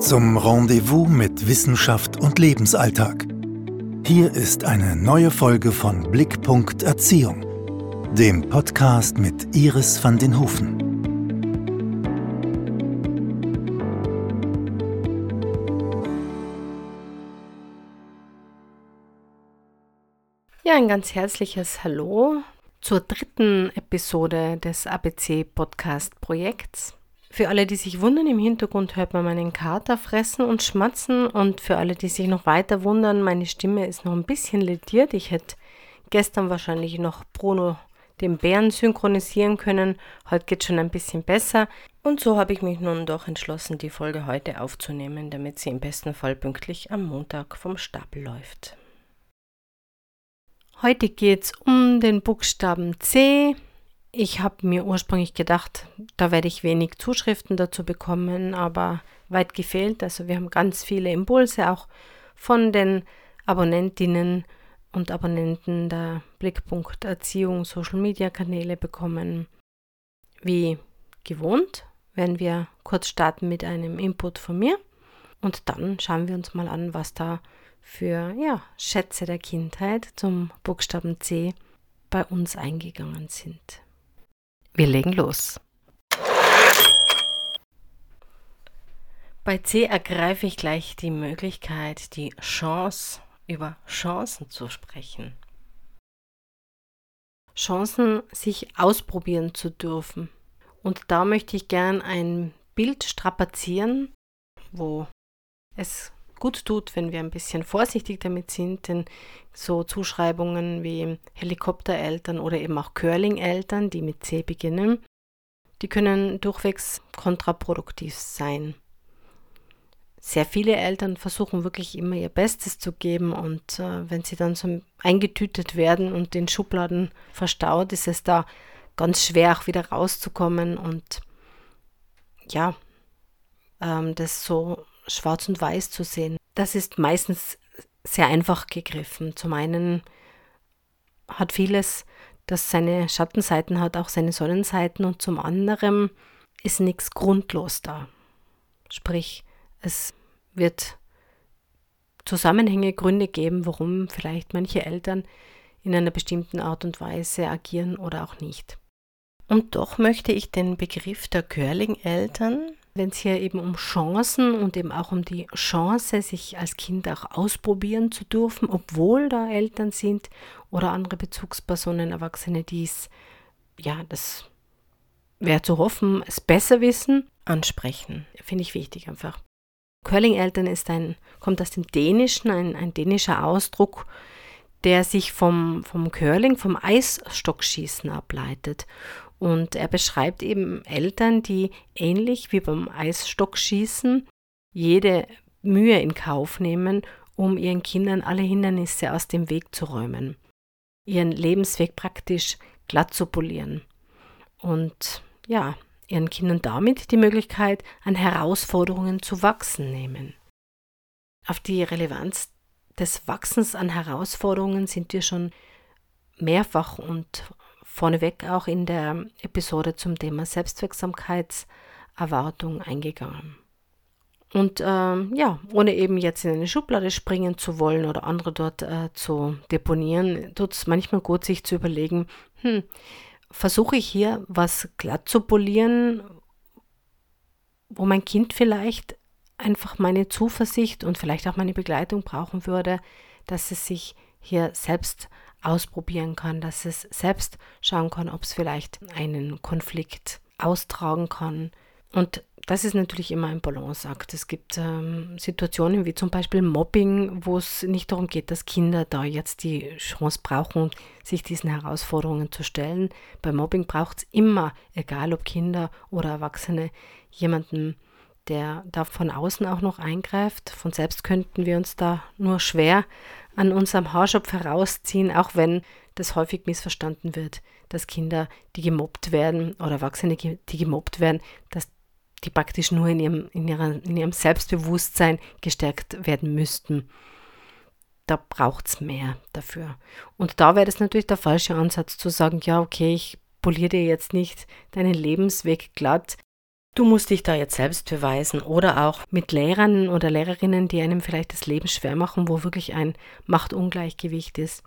Zum Rendezvous mit Wissenschaft und Lebensalltag. Hier ist eine neue Folge von Blickpunkt Erziehung, dem Podcast mit Iris van den Hofen. Ja, ein ganz herzliches Hallo zur dritten Episode des ABC Podcast Projekts. Für alle, die sich wundern, im Hintergrund hört man meinen Kater fressen und schmatzen. Und für alle, die sich noch weiter wundern, meine Stimme ist noch ein bisschen lediert. Ich hätte gestern wahrscheinlich noch Bruno den Bären synchronisieren können. Heute geht schon ein bisschen besser. Und so habe ich mich nun doch entschlossen, die Folge heute aufzunehmen, damit sie im besten Fall pünktlich am Montag vom Stapel läuft. Heute geht es um den Buchstaben C ich habe mir ursprünglich gedacht, da werde ich wenig Zuschriften dazu bekommen, aber weit gefehlt. Also wir haben ganz viele Impulse auch von den Abonnentinnen und Abonnenten der Blickpunkt Erziehung Social Media Kanäle bekommen. Wie gewohnt werden wir kurz starten mit einem Input von mir und dann schauen wir uns mal an, was da für ja, Schätze der Kindheit zum Buchstaben C bei uns eingegangen sind. Wir legen los. Bei C ergreife ich gleich die Möglichkeit, die Chance über Chancen zu sprechen. Chancen, sich ausprobieren zu dürfen. Und da möchte ich gern ein Bild strapazieren, wo es gut tut, wenn wir ein bisschen vorsichtig damit sind, denn so Zuschreibungen wie Helikoptereltern oder eben auch Curling-Eltern, die mit C beginnen, die können durchwegs kontraproduktiv sein. Sehr viele Eltern versuchen wirklich immer ihr Bestes zu geben und äh, wenn sie dann so eingetütet werden und in Schubladen verstaut, ist es da ganz schwer auch wieder rauszukommen und ja, ähm, das so schwarz und weiß zu sehen. Das ist meistens sehr einfach gegriffen. Zum einen hat vieles, das seine Schattenseiten hat, auch seine Sonnenseiten und zum anderen ist nichts grundlos da. Sprich, es wird Zusammenhänge, Gründe geben, warum vielleicht manche Eltern in einer bestimmten Art und Weise agieren oder auch nicht. Und doch möchte ich den Begriff der Curling-Eltern wenn es hier eben um Chancen und eben auch um die Chance, sich als Kind auch ausprobieren zu dürfen, obwohl da Eltern sind oder andere Bezugspersonen, Erwachsene, die es, ja, das wäre zu hoffen, es besser wissen, ansprechen. Finde ich wichtig einfach. Curling-Eltern ist ein, kommt aus dem Dänischen, ein, ein dänischer Ausdruck, der sich vom, vom Curling, vom Eisstockschießen ableitet. Und er beschreibt eben Eltern, die ähnlich wie beim Eisstockschießen jede Mühe in Kauf nehmen, um ihren Kindern alle Hindernisse aus dem Weg zu räumen, ihren Lebensweg praktisch glatt zu polieren und ja, ihren Kindern damit die Möglichkeit, an Herausforderungen zu wachsen nehmen. Auf die Relevanz des Wachsens an Herausforderungen sind wir schon mehrfach und vorneweg auch in der Episode zum Thema Selbstwirksamkeitserwartung eingegangen. Und ähm, ja, ohne eben jetzt in eine Schublade springen zu wollen oder andere dort äh, zu deponieren, tut es manchmal gut, sich zu überlegen, hm, versuche ich hier was glatt zu polieren, wo mein Kind vielleicht einfach meine Zuversicht und vielleicht auch meine Begleitung brauchen würde, dass es sich hier selbst ausprobieren kann, dass es selbst schauen kann, ob es vielleicht einen Konflikt austragen kann. Und das ist natürlich immer ein Balanceakt. Es gibt ähm, Situationen wie zum Beispiel Mobbing, wo es nicht darum geht, dass Kinder da jetzt die Chance brauchen, sich diesen Herausforderungen zu stellen. Bei Mobbing braucht es immer, egal ob Kinder oder Erwachsene, jemanden, der da von außen auch noch eingreift. Von selbst könnten wir uns da nur schwer an unserem Haarschopf herausziehen, auch wenn das häufig missverstanden wird, dass Kinder, die gemobbt werden oder Erwachsene, die gemobbt werden, dass die praktisch nur in ihrem, in, ihrer, in ihrem Selbstbewusstsein gestärkt werden müssten. da braucht es mehr dafür. Und da wäre das natürlich der falsche Ansatz zu sagen, ja, okay, ich poliere dir jetzt nicht deinen Lebensweg glatt. Du musst dich da jetzt selbst beweisen oder auch mit Lehrern oder Lehrerinnen, die einem vielleicht das Leben schwer machen, wo wirklich ein Machtungleichgewicht ist.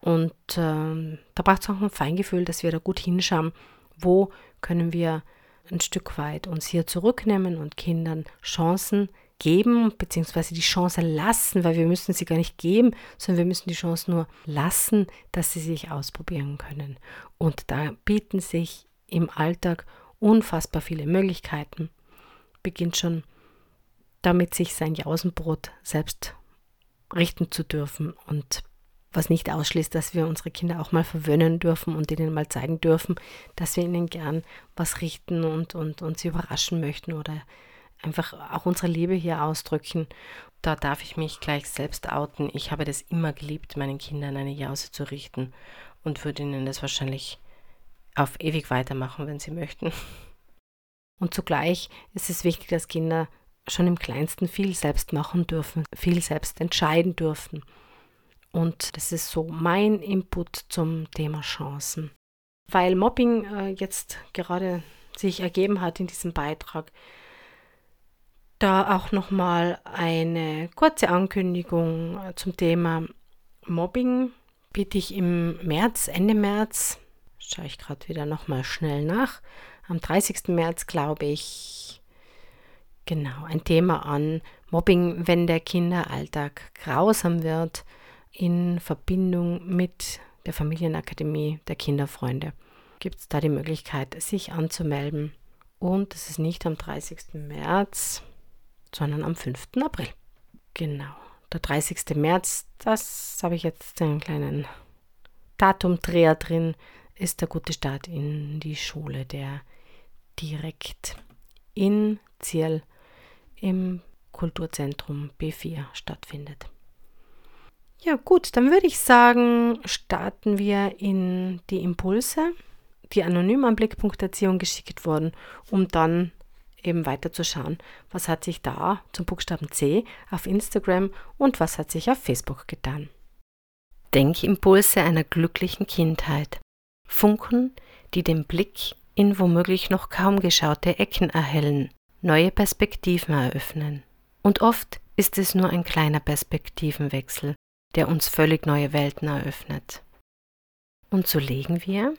Und äh, da braucht es auch ein Feingefühl, dass wir da gut hinschauen, wo können wir ein Stück weit uns hier zurücknehmen und Kindern Chancen geben, beziehungsweise die Chance lassen, weil wir müssen sie gar nicht geben, sondern wir müssen die Chance nur lassen, dass sie sich ausprobieren können. Und da bieten sich im Alltag unfassbar viele Möglichkeiten. Beginnt schon damit, sich sein Jausenbrot selbst richten zu dürfen und was nicht ausschließt, dass wir unsere Kinder auch mal verwöhnen dürfen und ihnen mal zeigen dürfen, dass wir ihnen gern was richten und, und, und sie überraschen möchten oder einfach auch unsere Liebe hier ausdrücken. Da darf ich mich gleich selbst outen. Ich habe das immer geliebt, meinen Kindern eine Jause zu richten und würde ihnen das wahrscheinlich auf ewig weitermachen, wenn sie möchten. Und zugleich ist es wichtig, dass Kinder schon im kleinsten viel selbst machen dürfen, viel selbst entscheiden dürfen. Und das ist so mein Input zum Thema Chancen. Weil Mobbing äh, jetzt gerade sich ergeben hat in diesem Beitrag, da auch nochmal eine kurze Ankündigung äh, zum Thema Mobbing. Biete ich im März, Ende März, schaue ich gerade wieder nochmal schnell nach, am 30. März glaube ich, genau, ein Thema an Mobbing, wenn der Kinderalltag grausam wird, in Verbindung mit der Familienakademie der Kinderfreunde. Gibt es da die Möglichkeit, sich anzumelden? Und es ist nicht am 30. März, sondern am 5. April. Genau. Der 30. März, das habe ich jetzt einen kleinen Datumdreher drin, ist der gute Start in die Schule, der direkt in Ziel im Kulturzentrum B4 stattfindet. Ja gut, dann würde ich sagen, starten wir in die Impulse, die anonym am Blickpunkt Erziehung geschickt wurden, um dann eben weiterzuschauen, was hat sich da zum Buchstaben C auf Instagram und was hat sich auf Facebook getan. Denkimpulse einer glücklichen Kindheit. Funken, die den Blick in womöglich noch kaum geschaute Ecken erhellen, neue Perspektiven eröffnen. Und oft ist es nur ein kleiner Perspektivenwechsel, der uns völlig neue Welten eröffnet. Und so legen wir,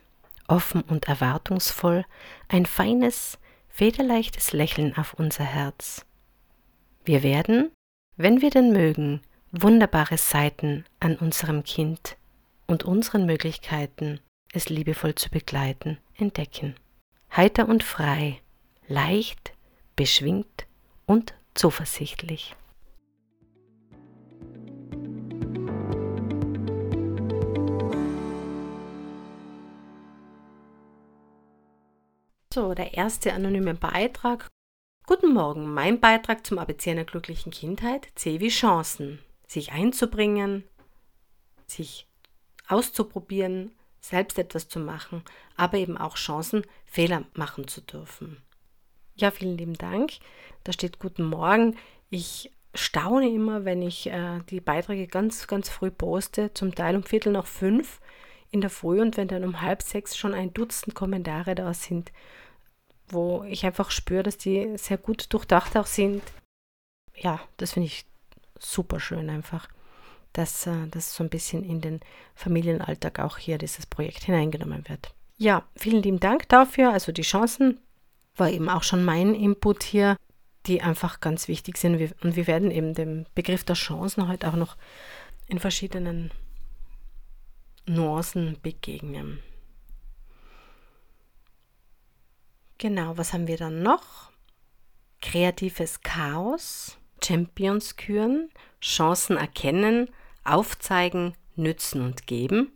offen und erwartungsvoll, ein feines, federleichtes Lächeln auf unser Herz. Wir werden, wenn wir denn mögen, wunderbare Seiten an unserem Kind und unseren Möglichkeiten, es liebevoll zu begleiten, entdecken. Heiter und frei, leicht, beschwingt und zuversichtlich. So, der erste anonyme Beitrag. Guten Morgen, mein Beitrag zum ABC einer glücklichen Kindheit. C wie Chancen. Sich einzubringen, sich auszuprobieren, selbst etwas zu machen, aber eben auch Chancen, Fehler machen zu dürfen. Ja, vielen lieben Dank. Da steht Guten Morgen. Ich staune immer, wenn ich äh, die Beiträge ganz, ganz früh poste, zum Teil um Viertel nach fünf in der Früh und wenn dann um halb sechs schon ein Dutzend Kommentare da sind, wo ich einfach spüre, dass die sehr gut durchdacht auch sind. Ja, das finde ich super schön einfach, dass äh, das so ein bisschen in den Familienalltag auch hier dieses Projekt hineingenommen wird. Ja, vielen lieben Dank dafür. Also die Chancen war eben auch schon mein Input hier, die einfach ganz wichtig sind. Und wir werden eben dem Begriff der Chancen heute auch noch in verschiedenen Nuancen begegnen. Genau, was haben wir dann noch? Kreatives Chaos, Champions küren, Chancen erkennen, aufzeigen, nützen und geben,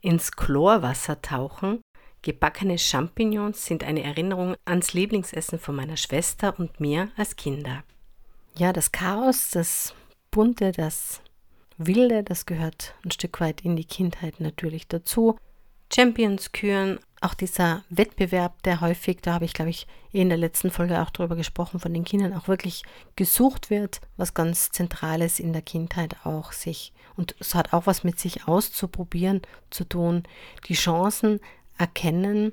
ins Chlorwasser tauchen, gebackene Champignons sind eine Erinnerung ans Lieblingsessen von meiner Schwester und mir als Kinder. Ja, das Chaos, das Bunte, das Wilde, das gehört ein Stück weit in die Kindheit natürlich dazu. Champions küren, auch dieser Wettbewerb, der häufig, da habe ich glaube ich in der letzten Folge auch drüber gesprochen, von den Kindern auch wirklich gesucht wird, was ganz Zentrales in der Kindheit auch sich, und es hat auch was mit sich auszuprobieren zu tun, die Chancen erkennen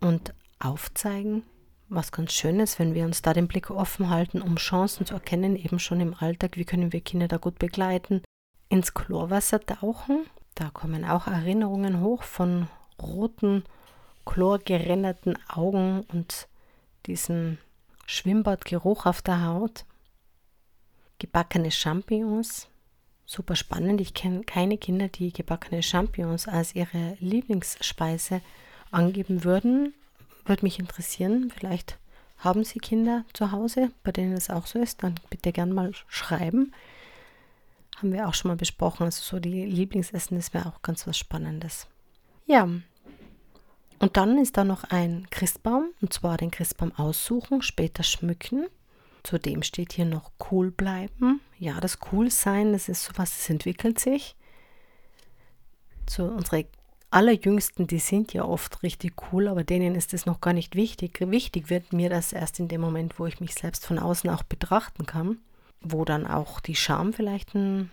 und aufzeigen, was ganz schön ist, wenn wir uns da den Blick offen halten, um Chancen zu erkennen, eben schon im Alltag, wie können wir Kinder da gut begleiten. Ins Chlorwasser tauchen, da kommen auch Erinnerungen hoch von roten, chlorgeränderten Augen und diesem Schwimmbadgeruch auf der Haut. Gebackene Champignons, super spannend. Ich kenne keine Kinder, die gebackene Champignons als ihre Lieblingsspeise angeben würden. Würde mich interessieren. Vielleicht haben Sie Kinder zu Hause, bei denen es auch so ist. Dann bitte gern mal schreiben. Haben wir auch schon mal besprochen. Also so die Lieblingsessen, das wäre auch ganz was Spannendes. Ja. Und dann ist da noch ein Christbaum, und zwar den Christbaum aussuchen, später schmücken. Zudem steht hier noch cool bleiben. Ja, das cool sein, das ist sowas, das entwickelt sich. So unsere allerjüngsten, die sind ja oft richtig cool, aber denen ist es noch gar nicht wichtig. Wichtig wird mir das erst in dem Moment, wo ich mich selbst von außen auch betrachten kann, wo dann auch die Scham vielleicht ein,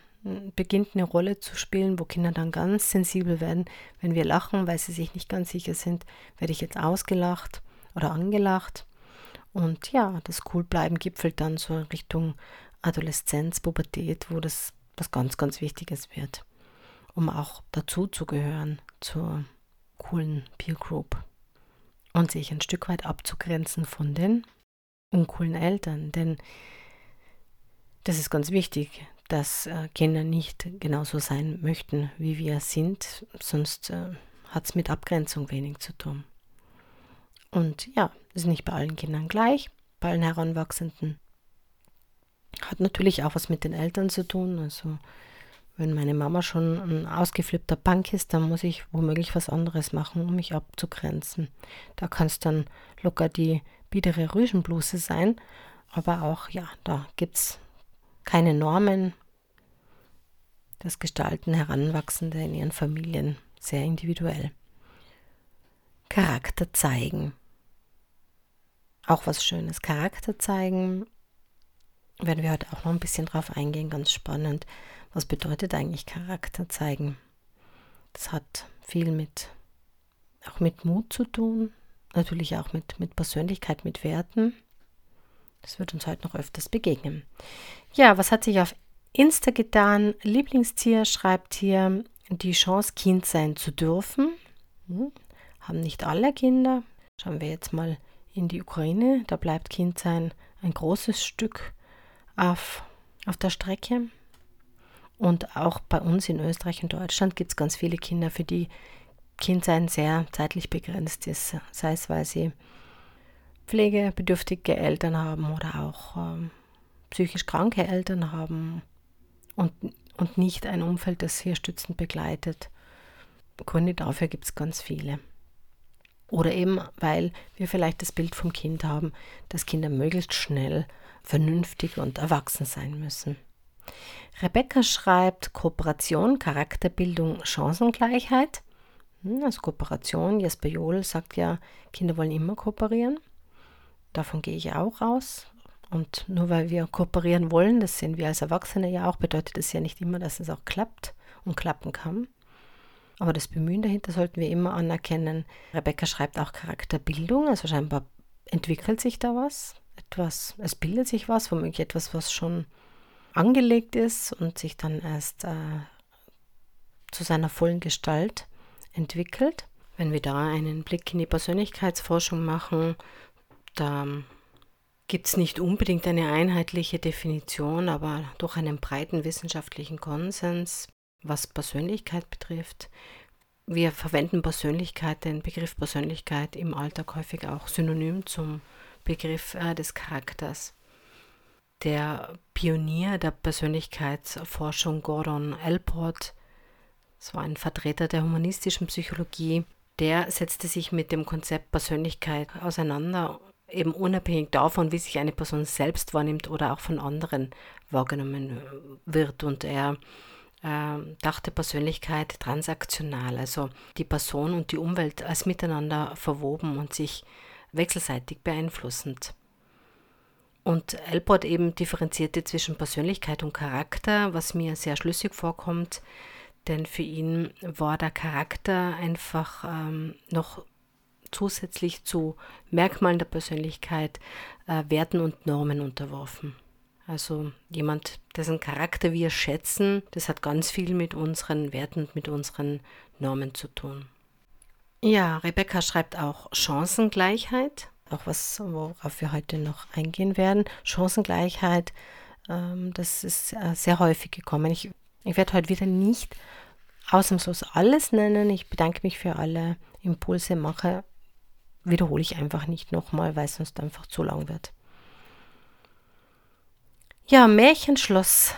beginnt eine Rolle zu spielen, wo Kinder dann ganz sensibel werden, wenn wir lachen, weil sie sich nicht ganz sicher sind, werde ich jetzt ausgelacht oder angelacht. Und ja, das Coolbleiben gipfelt dann so in Richtung Adoleszenz, Pubertät, wo das was ganz, ganz Wichtiges wird, um auch dazu zu gehören zur coolen Peer Group und sich ein Stück weit abzugrenzen von den uncoolen Eltern. Denn das ist ganz wichtig, dass äh, Kinder nicht genauso sein möchten, wie wir sind, sonst äh, hat es mit Abgrenzung wenig zu tun. Und ja, ist nicht bei allen Kindern gleich, bei allen Heranwachsenden. Hat natürlich auch was mit den Eltern zu tun. Also wenn meine Mama schon ein ausgeflippter Punk ist, dann muss ich womöglich was anderes machen, um mich abzugrenzen. Da kann es dann locker die biedere Rüschenbluse sein, aber auch, ja, da gibt es keine Normen. Das gestalten Heranwachsende in ihren Familien sehr individuell. Charakter zeigen auch was Schönes. Charakter zeigen, werden wir heute auch noch ein bisschen drauf eingehen, ganz spannend. Was bedeutet eigentlich Charakter zeigen? Das hat viel mit, auch mit Mut zu tun, natürlich auch mit, mit Persönlichkeit, mit Werten. Das wird uns heute noch öfters begegnen. Ja, was hat sich auf Insta getan? Lieblingstier schreibt hier die Chance, Kind sein zu dürfen. Hm, haben nicht alle Kinder. Schauen wir jetzt mal in die Ukraine. Da bleibt Kindsein ein großes Stück auf, auf der Strecke. Und auch bei uns in Österreich und Deutschland gibt es ganz viele Kinder, für die Kindsein sehr zeitlich begrenzt ist. Sei es, weil sie pflegebedürftige Eltern haben oder auch ähm, psychisch kranke Eltern haben und, und nicht ein Umfeld, das hier stützend begleitet. Gründe dafür gibt es ganz viele. Oder eben, weil wir vielleicht das Bild vom Kind haben, dass Kinder möglichst schnell vernünftig und erwachsen sein müssen. Rebecca schreibt Kooperation, Charakterbildung, Chancengleichheit. Hm, also Kooperation, Jesper Johl sagt ja, Kinder wollen immer kooperieren. Davon gehe ich auch raus. Und nur weil wir kooperieren wollen, das sehen wir als Erwachsene ja auch, bedeutet das ja nicht immer, dass es auch klappt und klappen kann. Aber das Bemühen dahinter sollten wir immer anerkennen. Rebecca schreibt auch Charakterbildung, also scheinbar entwickelt sich da was. Etwas, es bildet sich was, womöglich etwas, was schon angelegt ist und sich dann erst äh, zu seiner vollen Gestalt entwickelt. Wenn wir da einen Blick in die Persönlichkeitsforschung machen, da gibt es nicht unbedingt eine einheitliche Definition, aber durch einen breiten wissenschaftlichen Konsens was Persönlichkeit betrifft. Wir verwenden Persönlichkeit, den Begriff Persönlichkeit im Alltag häufig auch synonym zum Begriff äh, des Charakters. Der Pionier der Persönlichkeitsforschung Gordon Allport, das war ein Vertreter der humanistischen Psychologie, der setzte sich mit dem Konzept Persönlichkeit auseinander, eben unabhängig davon, wie sich eine Person selbst wahrnimmt oder auch von anderen wahrgenommen wird. Und er äh, dachte Persönlichkeit transaktional, also die Person und die Umwelt als miteinander verwoben und sich wechselseitig beeinflussend. Und Elport eben differenzierte zwischen Persönlichkeit und Charakter, was mir sehr schlüssig vorkommt, denn für ihn war der Charakter einfach ähm, noch zusätzlich zu Merkmalen der Persönlichkeit äh, Werten und Normen unterworfen. Also jemand, dessen Charakter wir schätzen, das hat ganz viel mit unseren Werten und mit unseren Normen zu tun. Ja, Rebecca schreibt auch Chancengleichheit auch was, worauf wir heute noch eingehen werden. Chancengleichheit, ähm, das ist äh, sehr häufig gekommen. Ich, ich werde heute wieder nicht ausnahmslos alles nennen. Ich bedanke mich für alle Impulse, mache, wiederhole ich einfach nicht nochmal, weil es sonst einfach zu lang wird. Ja, Märchenschloss.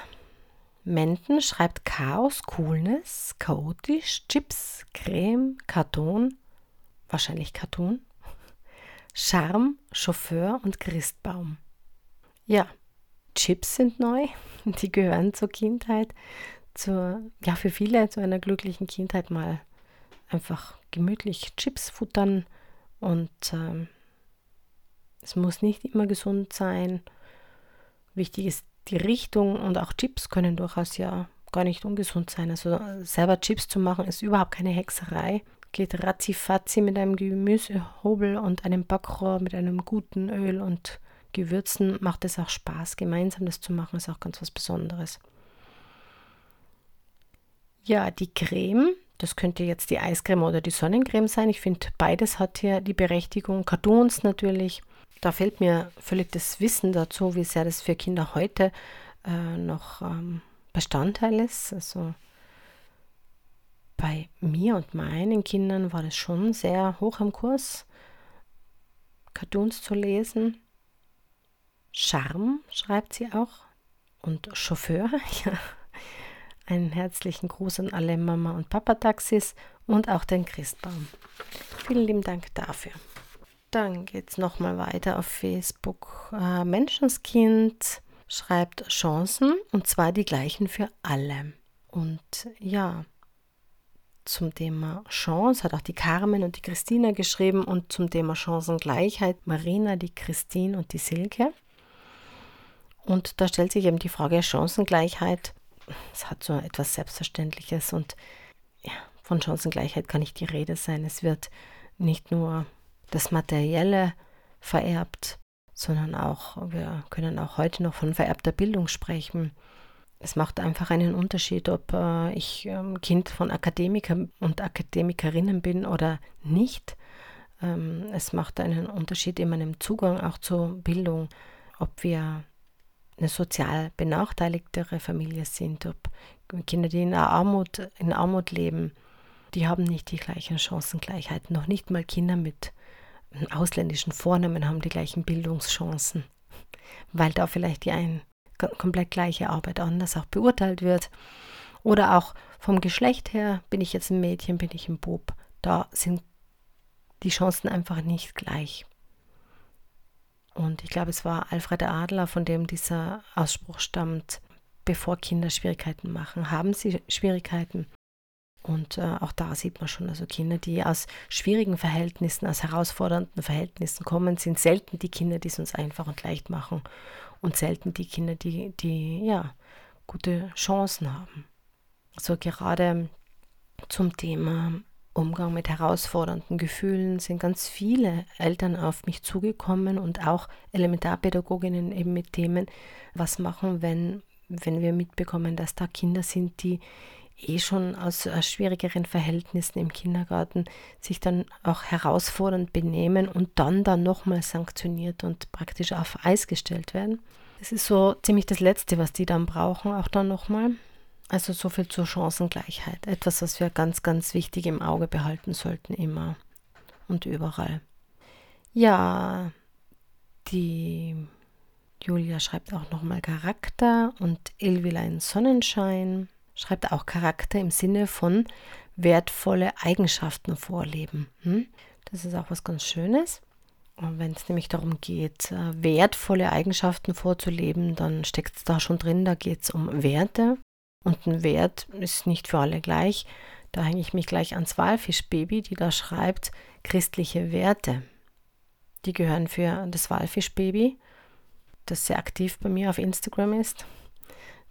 Menden schreibt Chaos, Coolness, chaotisch, Chips, Creme, Karton, wahrscheinlich Karton, Charme, Chauffeur und Christbaum. Ja, Chips sind neu. Die gehören zur Kindheit, zur, ja, für viele zu einer glücklichen Kindheit mal einfach gemütlich Chips futtern und ähm, es muss nicht immer gesund sein. Wichtig ist die Richtung und auch Chips können durchaus ja gar nicht ungesund sein. Also selber Chips zu machen ist überhaupt keine Hexerei geht ratzifatzi mit einem Gemüsehobel und einem Backrohr mit einem guten Öl und Gewürzen macht es auch Spaß. Gemeinsam das zu machen ist auch ganz was Besonderes. Ja, die Creme, das könnte jetzt die Eiscreme oder die Sonnencreme sein. Ich finde, beides hat hier die Berechtigung. Cartoons natürlich. Da fehlt mir völlig das Wissen dazu, wie sehr das für Kinder heute äh, noch ähm, Bestandteil ist. Also bei mir und meinen Kindern war das schon sehr hoch am Kurs, Cartoons zu lesen. Charme schreibt sie auch. Und Chauffeur, ja. Einen herzlichen Gruß an alle Mama- und Papa-Taxis und auch den Christbaum. Vielen lieben Dank dafür. Dann geht es nochmal weiter auf Facebook. Äh, Menschenskind schreibt Chancen und zwar die gleichen für alle. Und ja, zum Thema Chance hat auch die Carmen und die Christina geschrieben und zum Thema Chancengleichheit Marina, die Christine und die Silke. Und da stellt sich eben die Frage Chancengleichheit. Es hat so etwas Selbstverständliches und ja, von Chancengleichheit kann nicht die Rede sein. Es wird nicht nur das Materielle vererbt, sondern auch, wir können auch heute noch von vererbter Bildung sprechen. Es macht einfach einen Unterschied, ob äh, ich ähm, Kind von Akademikern und Akademikerinnen bin oder nicht. Ähm, es macht einen Unterschied in meinem Zugang auch zur Bildung, ob wir eine sozial benachteiligtere Familie sind, ob Kinder, die in Armut, in Armut leben, die haben nicht die gleichen Chancengleichheit. Noch nicht mal Kinder mit ausländischen Vornamen haben die gleichen Bildungschancen, weil da vielleicht die einen komplett gleiche Arbeit anders auch beurteilt wird. Oder auch vom Geschlecht her, bin ich jetzt ein Mädchen, bin ich ein Bub. Da sind die Chancen einfach nicht gleich. Und ich glaube, es war Alfred Adler, von dem dieser Ausspruch stammt, bevor Kinder Schwierigkeiten machen, haben sie Schwierigkeiten. Und äh, auch da sieht man schon, also Kinder, die aus schwierigen Verhältnissen, aus herausfordernden Verhältnissen kommen, sind selten die Kinder, die es uns einfach und leicht machen und selten die Kinder, die, die ja, gute Chancen haben. So gerade zum Thema Umgang mit herausfordernden Gefühlen sind ganz viele Eltern auf mich zugekommen und auch Elementarpädagoginnen eben mit Themen, was machen, wenn, wenn wir mitbekommen, dass da Kinder sind, die eh schon aus, schwierigeren Verhältnissen im Kindergarten sich dann auch herausfordernd benehmen und dann dann nochmal sanktioniert und praktisch auf Eis gestellt werden. Das ist so ziemlich das Letzte, was die dann brauchen, auch dann nochmal. Also so viel zur Chancengleichheit. Etwas, was wir ganz, ganz wichtig im Auge behalten sollten, immer und überall. Ja, die Julia schreibt auch nochmal Charakter und Ilvilein Sonnenschein schreibt auch Charakter im Sinne von wertvolle Eigenschaften vorleben. Hm? Das ist auch was ganz Schönes. Und wenn es nämlich darum geht, äh, wertvolle Eigenschaften vorzuleben, dann steckt es da schon drin, da geht es um Werte. Und ein Wert ist nicht für alle gleich. Da hänge ich mich gleich ans Walfischbaby, die da schreibt, christliche Werte. Die gehören für das Walfischbaby, das sehr aktiv bei mir auf Instagram ist,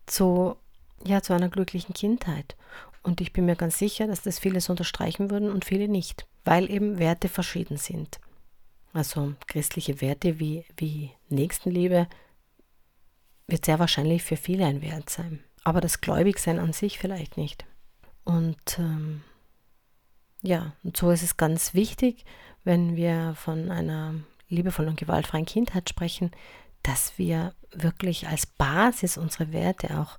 zu, ja, zu einer glücklichen Kindheit. Und ich bin mir ganz sicher, dass das viele so unterstreichen würden und viele nicht, weil eben Werte verschieden sind. Also christliche Werte wie, wie Nächstenliebe wird sehr wahrscheinlich für viele ein Wert sein. Aber das Gläubigsein an sich vielleicht nicht. Und ähm, ja, und so ist es ganz wichtig, wenn wir von einer liebevollen und gewaltfreien Kindheit sprechen, dass wir wirklich als Basis unsere Werte auch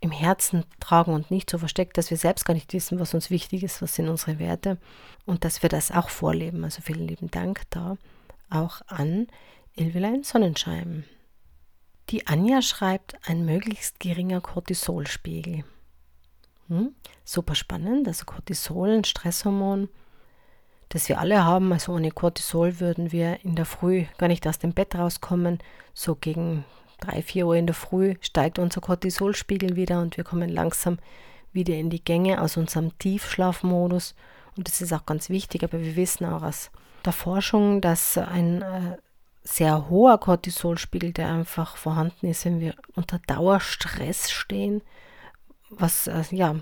im Herzen tragen und nicht so versteckt, dass wir selbst gar nicht wissen, was uns wichtig ist, was sind unsere Werte und dass wir das auch vorleben. Also vielen lieben Dank da auch an Ilvilein Sonnenschein. Die Anja schreibt ein möglichst geringer Cortisolspiegel. Hm? Super spannend, also Cortisol, ein Stresshormon, das wir alle haben. Also ohne Cortisol würden wir in der Früh gar nicht aus dem Bett rauskommen. So gegen 3, 4 Uhr in der Früh steigt unser Cortisolspiegel wieder und wir kommen langsam wieder in die Gänge aus unserem Tiefschlafmodus. Und das ist auch ganz wichtig, aber wir wissen auch aus der Forschung, dass ein äh, sehr hoher Cortisolspiegel, der einfach vorhanden ist, wenn wir unter Dauerstress stehen, was äh, ja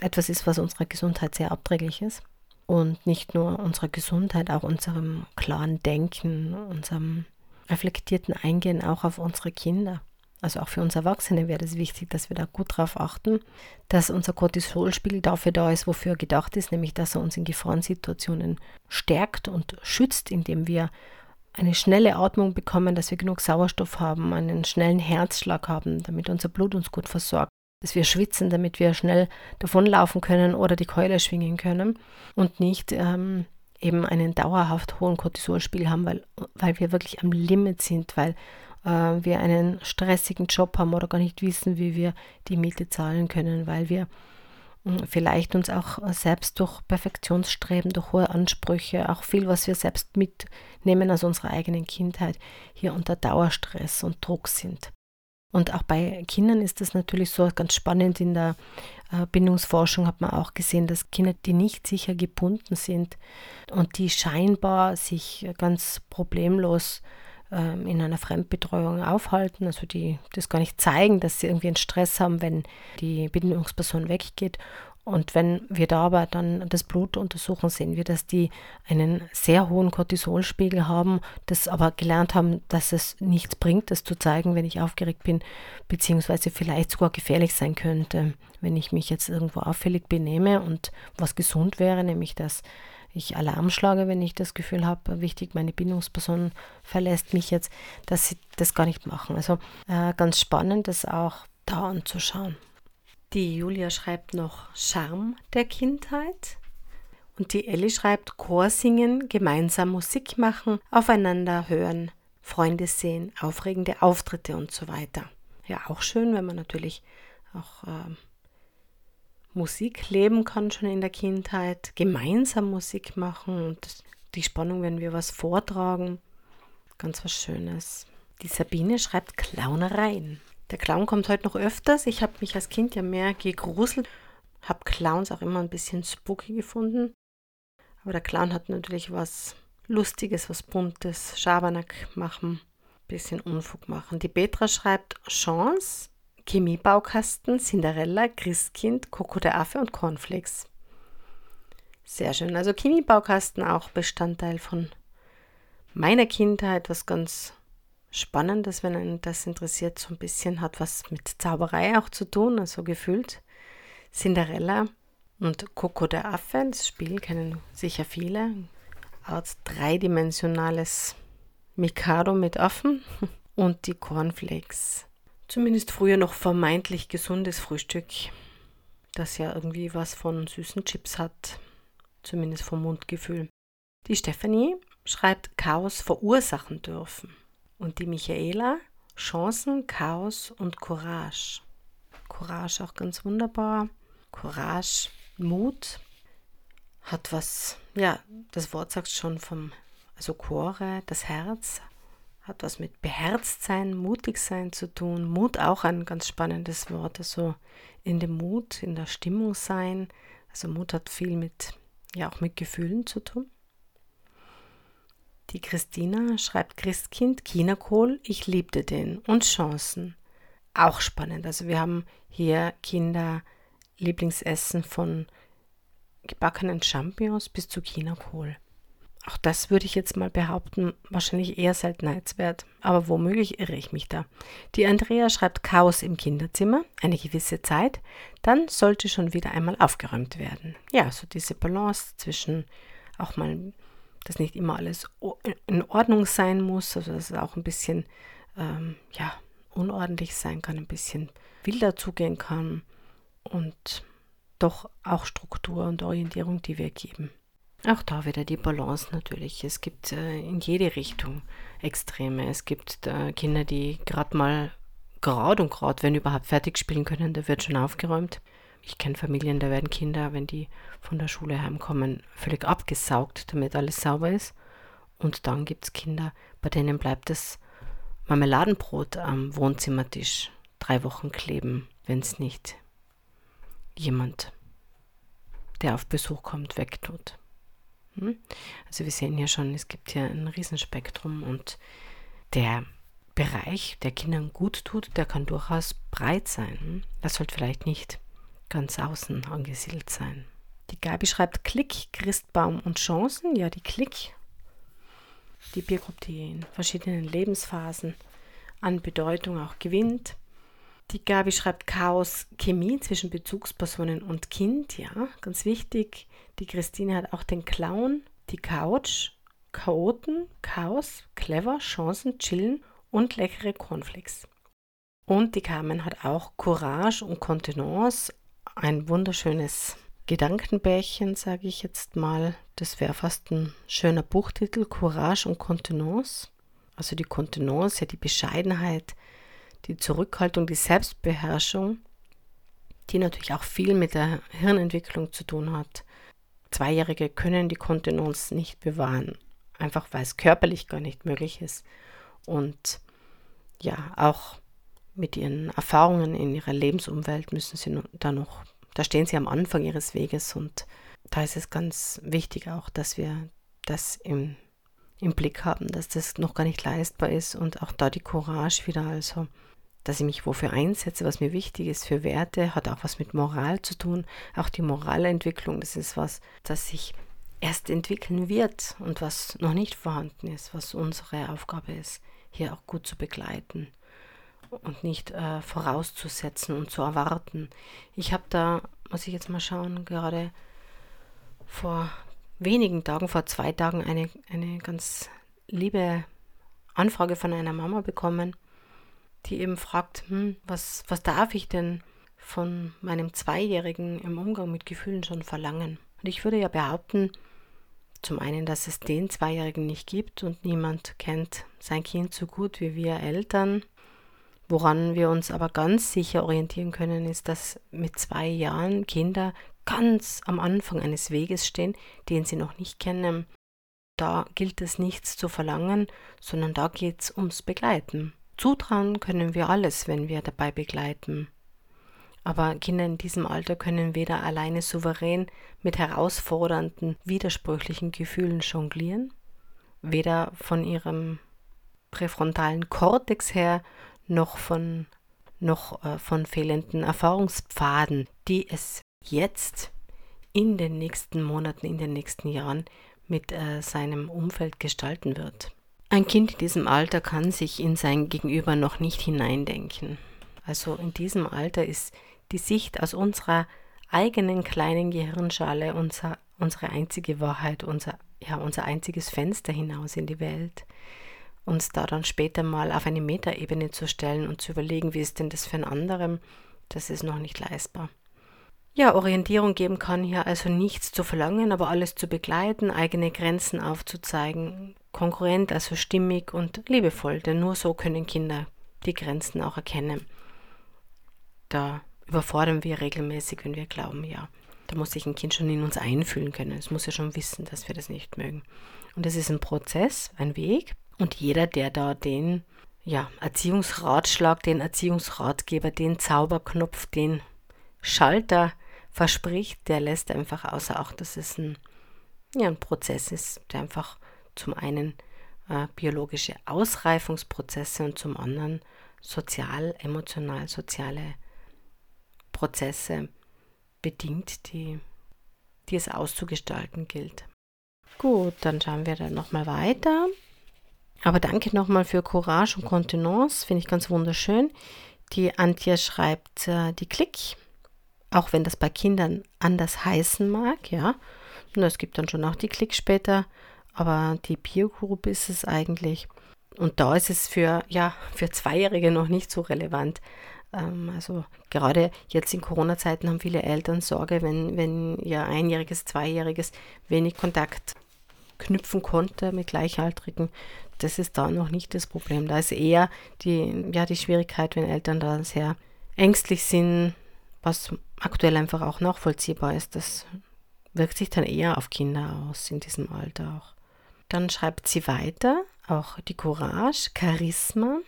etwas ist, was unserer Gesundheit sehr abträglich ist. Und nicht nur unserer Gesundheit, auch unserem klaren Denken, unserem reflektierten Eingehen auch auf unsere Kinder. Also auch für uns Erwachsene wäre es wichtig, dass wir da gut darauf achten, dass unser Cortisolspiegel dafür da ist, wofür er gedacht ist, nämlich dass er uns in Gefahrensituationen stärkt und schützt, indem wir eine schnelle Atmung bekommen, dass wir genug Sauerstoff haben, einen schnellen Herzschlag haben, damit unser Blut uns gut versorgt, dass wir schwitzen, damit wir schnell davonlaufen können oder die Keule schwingen können und nicht ähm, eben einen dauerhaft hohen Cortisolspiegel haben, weil, weil wir wirklich am Limit sind, weil äh, wir einen stressigen Job haben oder gar nicht wissen, wie wir die Miete zahlen können, weil wir vielleicht uns auch selbst durch Perfektionsstreben, durch hohe Ansprüche, auch viel, was wir selbst mitnehmen aus unserer eigenen Kindheit, hier unter Dauerstress und Druck sind. Und auch bei Kindern ist das natürlich so ganz spannend. In der äh, Bindungsforschung hat man auch gesehen, dass Kinder, die nicht sicher gebunden sind und die scheinbar sich ganz problemlos ähm, in einer Fremdbetreuung aufhalten, also die das gar nicht zeigen, dass sie irgendwie einen Stress haben, wenn die Bindungsperson weggeht. Und wenn wir da aber dann das Blut untersuchen, sehen wir, dass die einen sehr hohen Cortisolspiegel haben, das aber gelernt haben, dass es nichts bringt, das zu zeigen, wenn ich aufgeregt bin, beziehungsweise vielleicht sogar gefährlich sein könnte, wenn ich mich jetzt irgendwo auffällig benehme und was gesund wäre, nämlich dass ich Alarm schlage, wenn ich das Gefühl habe, wichtig, meine Bindungsperson verlässt mich jetzt, dass sie das gar nicht machen. Also äh, ganz spannend, das auch da anzuschauen. Die Julia schreibt noch Charme der Kindheit. Und die Ellie schreibt Chor singen, gemeinsam Musik machen, aufeinander hören, Freunde sehen, aufregende Auftritte und so weiter. Ja, auch schön, wenn man natürlich auch äh, Musik leben kann schon in der Kindheit, gemeinsam Musik machen und die Spannung, wenn wir was vortragen, ganz was Schönes. Die Sabine schreibt Clownereien. Der Clown kommt heute noch öfters. Ich habe mich als Kind ja mehr gegruselt, habe Clowns auch immer ein bisschen spooky gefunden. Aber der Clown hat natürlich was Lustiges, was Buntes, Schabernack machen, bisschen Unfug machen. Die Petra schreibt Chance, Chemiebaukasten, Cinderella, Christkind, Coco der Affe und Cornflakes. Sehr schön. Also Chemiebaukasten auch Bestandteil von meiner Kindheit, was ganz Spannendes, wenn einen das interessiert, so ein bisschen hat was mit Zauberei auch zu tun, also gefühlt. Cinderella und Coco der Affe, das Spiel kennen sicher viele. Als dreidimensionales Mikado mit Affen und die Cornflakes. Zumindest früher noch vermeintlich gesundes Frühstück, das ja irgendwie was von süßen Chips hat, zumindest vom Mundgefühl. Die Stephanie schreibt Chaos verursachen dürfen. Und die Michaela, Chancen, Chaos und Courage. Courage auch ganz wunderbar. Courage, Mut, hat was, ja, das Wort sagt schon vom, also Chore, das Herz, hat was mit beherzt sein, mutig sein zu tun. Mut auch ein ganz spannendes Wort, also in dem Mut, in der Stimmung sein. Also Mut hat viel mit, ja auch mit Gefühlen zu tun. Die Christina schreibt Christkind, Chinakohl, ich liebte den und Chancen. Auch spannend. Also wir haben hier Kinder Lieblingsessen von gebackenen Champignons bis zu Chinakohl. Auch das würde ich jetzt mal behaupten, wahrscheinlich eher seltenheitswert, aber womöglich irre ich mich da. Die Andrea schreibt Chaos im Kinderzimmer, eine gewisse Zeit, dann sollte schon wieder einmal aufgeräumt werden. Ja, so diese Balance zwischen auch mal, dass nicht immer alles in Ordnung sein muss, also dass es auch ein bisschen, ähm, ja, unordentlich sein kann, ein bisschen wilder zugehen kann und doch auch Struktur und Orientierung, die wir geben. Auch da wieder die Balance natürlich. Es gibt äh, in jede Richtung Extreme. Es gibt äh, Kinder, die gerade mal gerade und gerade, wenn überhaupt fertig spielen können, da wird schon aufgeräumt. Ich kenne Familien, da werden Kinder, wenn die von der Schule heimkommen, völlig abgesaugt, damit alles sauber ist. Und dann gibt es Kinder, bei denen bleibt das Marmeladenbrot am Wohnzimmertisch drei Wochen kleben, wenn es nicht jemand, der auf Besuch kommt, wegtut. Hm? Also wir sehen hier schon, es gibt hier ein Riesenspektrum und der Bereich, der Kindern gut tut, der kann durchaus breit sein. Hm? Das sollte vielleicht nicht ganz außen angesiedelt sein. Die Gabi schreibt Klick, Christbaum und Chancen. Ja, die Klick, die Biergruppe, die in verschiedenen Lebensphasen an Bedeutung auch gewinnt. Die Gabi schreibt Chaos Chemie zwischen Bezugspersonen und Kind, ja, ganz wichtig. Die Christine hat auch den Clown, die Couch, Chaoten, Chaos, Clever, Chancen, Chillen und leckere Cornflakes. Und die Carmen hat auch Courage und Kontenance, ein wunderschönes Gedankenbärchen, sage ich jetzt mal. Das wäre fast ein schöner Buchtitel, Courage und Kontenance. Also die Kontenance, ja die Bescheidenheit, die Zurückhaltung, die Selbstbeherrschung, die natürlich auch viel mit der Hirnentwicklung zu tun hat. Zweijährige können die Kontenance nicht bewahren, einfach weil es körperlich gar nicht möglich ist. Und ja, auch mit ihren Erfahrungen in ihrer Lebensumwelt müssen sie da noch, da stehen sie am Anfang ihres Weges und da ist es ganz wichtig auch, dass wir das im, im Blick haben, dass das noch gar nicht leistbar ist und auch da die Courage wieder, also dass ich mich wofür einsetze, was mir wichtig ist für Werte, hat auch was mit Moral zu tun. Auch die Moralentwicklung, das ist was, das sich erst entwickeln wird und was noch nicht vorhanden ist, was unsere Aufgabe ist, hier auch gut zu begleiten und nicht äh, vorauszusetzen und zu erwarten. Ich habe da, muss ich jetzt mal schauen, gerade vor wenigen Tagen, vor zwei Tagen, eine, eine ganz liebe Anfrage von einer Mama bekommen, die eben fragt, hm, was, was darf ich denn von meinem Zweijährigen im Umgang mit Gefühlen schon verlangen? Und ich würde ja behaupten, zum einen, dass es den Zweijährigen nicht gibt und niemand kennt sein Kind so gut wie wir Eltern. Woran wir uns aber ganz sicher orientieren können, ist, dass mit zwei Jahren Kinder ganz am Anfang eines Weges stehen, den sie noch nicht kennen. Da gilt es nichts zu verlangen, sondern da geht es ums Begleiten. Zutrauen können wir alles, wenn wir dabei begleiten. Aber Kinder in diesem Alter können weder alleine souverän mit herausfordernden, widersprüchlichen Gefühlen jonglieren, weder von ihrem präfrontalen Kortex her noch von, noch äh, von fehlenden Erfahrungspfaden, die es jetzt in den nächsten Monaten, in den nächsten Jahren mit äh, seinem Umfeld gestalten wird. Ein Kind in diesem Alter kann sich in sein Gegenüber noch nicht hineindenken. Also in diesem Alter ist die Sicht aus unserer eigenen kleinen Gehirnschale unser, unsere einzige Wahrheit, unser, ja, unser einziges Fenster hinaus in die Welt. Uns da dann später mal auf eine Metaebene zu stellen und zu überlegen, wie ist denn das für einen anderen, das ist noch nicht leistbar. Ja, Orientierung geben kann hier also nichts zu verlangen, aber alles zu begleiten, eigene Grenzen aufzuzeigen, konkurrent, also stimmig und liebevoll, denn nur so können Kinder die Grenzen auch erkennen. Da überfordern wir regelmäßig, wenn wir glauben, ja, da muss sich ein Kind schon in uns einfühlen können. Es muss ja schon wissen, dass wir das nicht mögen. Und es ist ein Prozess, ein Weg. Und jeder, der da den ja, Erziehungsratschlag, den Erziehungsratgeber, den Zauberknopf, den Schalter verspricht, der lässt einfach außer Acht, dass es ein, ja, ein Prozess ist, der einfach zum einen äh, biologische Ausreifungsprozesse und zum anderen sozial, emotional, soziale Prozesse bedingt, die, die es auszugestalten gilt. Gut, dann schauen wir dann nochmal weiter. Aber danke nochmal für Courage und Kontenance, finde ich ganz wunderschön. Die Antje schreibt äh, die Klick, auch wenn das bei Kindern anders heißen mag, ja. Und es gibt dann schon auch die Klick später, aber die Peer Group ist es eigentlich. Und da ist es für, ja, für Zweijährige noch nicht so relevant. Ähm, also gerade jetzt in Corona-Zeiten haben viele Eltern Sorge, wenn, wenn ihr Einjähriges, Zweijähriges wenig Kontakt knüpfen konnte mit Gleichaltrigen. Das ist da noch nicht das Problem. Da ist eher die, ja, die Schwierigkeit, wenn Eltern da sehr ängstlich sind, was aktuell einfach auch nachvollziehbar ist. Das wirkt sich dann eher auf Kinder aus in diesem Alter auch. Dann schreibt sie weiter, auch die Courage, Charisma.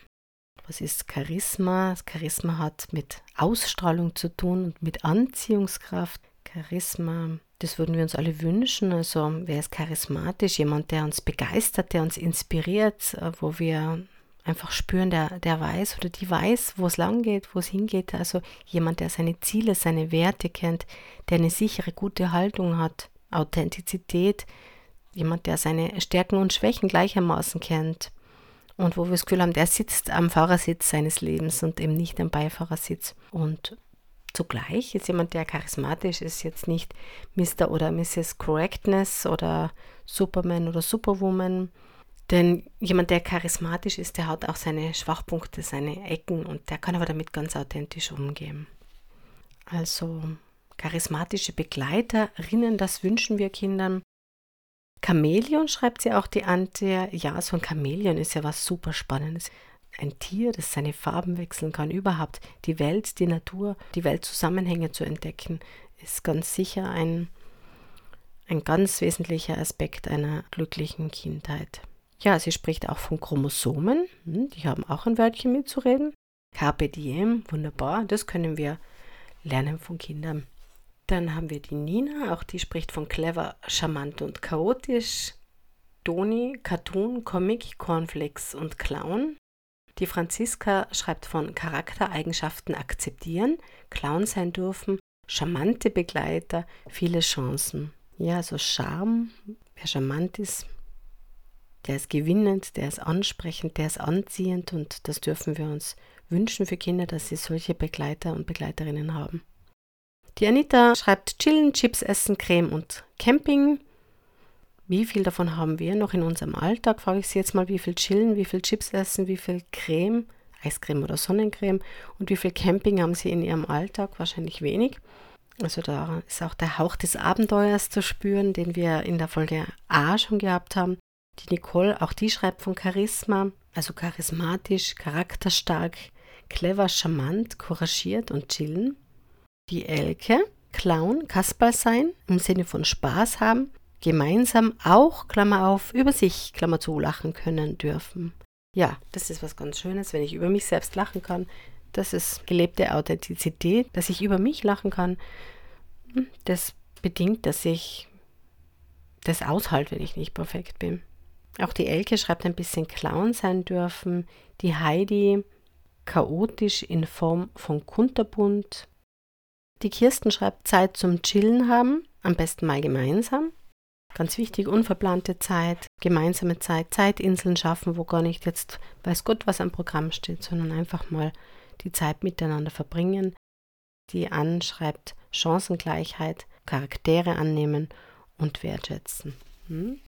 Was ist Charisma? Charisma hat mit Ausstrahlung zu tun und mit Anziehungskraft. Charisma, das würden wir uns alle wünschen. Also wer ist charismatisch? Jemand, der uns begeistert, der uns inspiriert, äh, wo wir einfach spüren, der, der weiß oder die weiß, wo es lang geht, wo es hingeht. Also jemand, der seine Ziele, seine Werte kennt, der eine sichere, gute Haltung hat, Authentizität, jemand, der seine Stärken und Schwächen gleichermaßen kennt und wo wir das Gefühl haben, der sitzt am Fahrersitz seines Lebens und eben nicht am Beifahrersitz. Und zugleich ist jemand, der charismatisch ist, jetzt nicht Mr. oder Mrs. Correctness oder Superman oder Superwoman. Denn jemand, der charismatisch ist, der hat auch seine Schwachpunkte, seine Ecken und der kann aber damit ganz authentisch umgehen. Also charismatische Begleiterinnen, das wünschen wir Kindern. Chamäleon schreibt sie auch die Ante. Ja, so ein Chamäleon ist ja was super Spannendes. Ein Tier, das seine Farben wechseln kann, überhaupt die Welt, die Natur, die Weltzusammenhänge zu entdecken, ist ganz sicher ein, ein ganz wesentlicher Aspekt einer glücklichen Kindheit. Ja, sie spricht auch von Chromosomen, hm, die haben auch ein Wörtchen mitzureden. Carpe diem, wunderbar, das können wir lernen von Kindern. Dann haben wir die Nina, auch die spricht von clever, charmant und chaotisch. Doni, Cartoon, Comic, Cornflakes und Clown. Die Franziska schreibt von Charaktereigenschaften akzeptieren, Clown sein dürfen, charmante Begleiter, viele Chancen. Ja, also Charme, wer charmant ist, der ist gewinnend, der ist ansprechend, der ist anziehend und das dürfen wir uns wünschen für Kinder, dass sie solche Begleiter und Begleiterinnen haben. Die Anita schreibt Chillen, Chips essen, Creme und Camping. Wie viel davon haben wir noch in unserem Alltag? Frage ich Sie jetzt mal, wie viel Chillen, wie viel Chips essen, wie viel Creme, Eiscreme oder Sonnencreme und wie viel Camping haben Sie in Ihrem Alltag? Wahrscheinlich wenig. Also da ist auch der Hauch des Abenteuers zu spüren, den wir in der Folge A schon gehabt haben. Die Nicole, auch die schreibt von Charisma, also charismatisch, charakterstark, clever, charmant, couragiert und chillen die Elke, Clown, Kasperl sein, im Sinne von Spaß haben, gemeinsam auch, Klammer auf, über sich, Klammer zu, lachen können dürfen. Ja, das ist was ganz Schönes, wenn ich über mich selbst lachen kann. Das ist gelebte Authentizität, dass ich über mich lachen kann. Hm, das bedingt, dass ich das aushalte, wenn ich nicht perfekt bin. Auch die Elke schreibt ein bisschen Clown sein dürfen. Die Heidi chaotisch in Form von kunterbunt. Die Kirsten schreibt Zeit zum Chillen haben, am besten mal gemeinsam. Ganz wichtig, unverplante Zeit, gemeinsame Zeit, Zeitinseln schaffen, wo gar nicht jetzt weiß Gott, was am Programm steht, sondern einfach mal die Zeit miteinander verbringen. Die Ann schreibt Chancengleichheit, Charaktere annehmen und wertschätzen. Hm?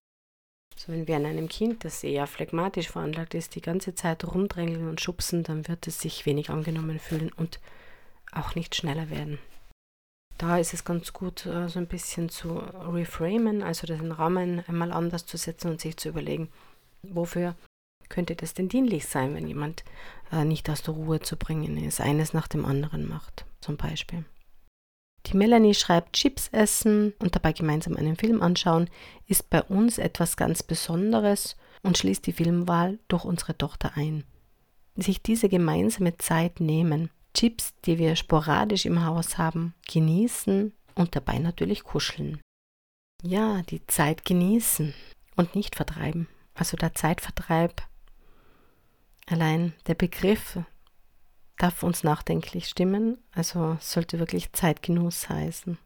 So, wenn wir an einem Kind, das eher phlegmatisch veranlagt ist, die ganze Zeit rumdrängeln und schubsen, dann wird es sich wenig angenommen fühlen und auch nicht schneller werden da ist es ganz gut, äh, so ein bisschen zu reframen, also den Rahmen einmal anders zu setzen und sich zu überlegen, wofür könnte das denn dienlich sein, wenn jemand äh, nicht aus der Ruhe zu bringen ist, eines nach dem anderen macht, zum Beispiel. Die Melanie schreibt, Chips essen und dabei gemeinsam einen Film anschauen ist bei uns etwas ganz Besonderes. und schließt die Filmwahl durch unsere Tochter ein. Sich diese gemeinsame Zeit nehmen, Chips, die wir sporadisch im Haus haben, genießen und dabei natürlich kuscheln. Ja, die Zeit genießen und nicht vertreiben. Also der Zeitvertreib, allein der Begriff darf uns nachdenklich stimmen, also sollte wirklich Zeitgenuss heißen.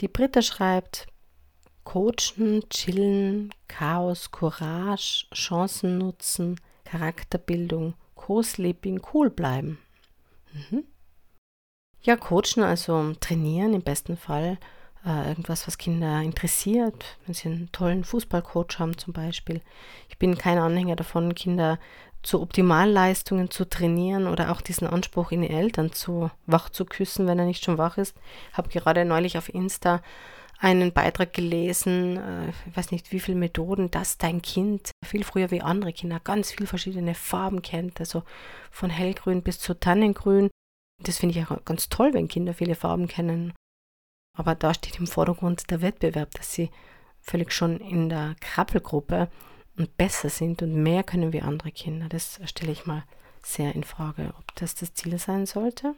Die Britta schreibt, Coachen, chillen, Chaos, Courage, Chancen nutzen, Charakterbildung, Co-Sleeping, cool bleiben. Mhm. Ja, coachen, also trainieren im besten Fall. Äh, irgendwas, was Kinder interessiert, wenn sie einen tollen Fußballcoach haben zum Beispiel. Ich bin kein Anhänger davon, Kinder zu Optimalleistungen zu trainieren oder auch diesen Anspruch in die Eltern zu wach zu küssen, wenn er nicht schon wach ist. Habe gerade neulich auf Insta einen Beitrag gelesen, äh, ich weiß nicht wie viele Methoden, dass dein Kind viel früher wie andere Kinder ganz viele verschiedene Farben kennt, also von hellgrün bis zu tannengrün. Das finde ich auch ganz toll, wenn Kinder viele Farben kennen. Aber da steht im Vordergrund der Wettbewerb, dass sie völlig schon in der Krabbelgruppe und besser sind und mehr können wie andere Kinder. Das stelle ich mal sehr in Frage, ob das das Ziel sein sollte.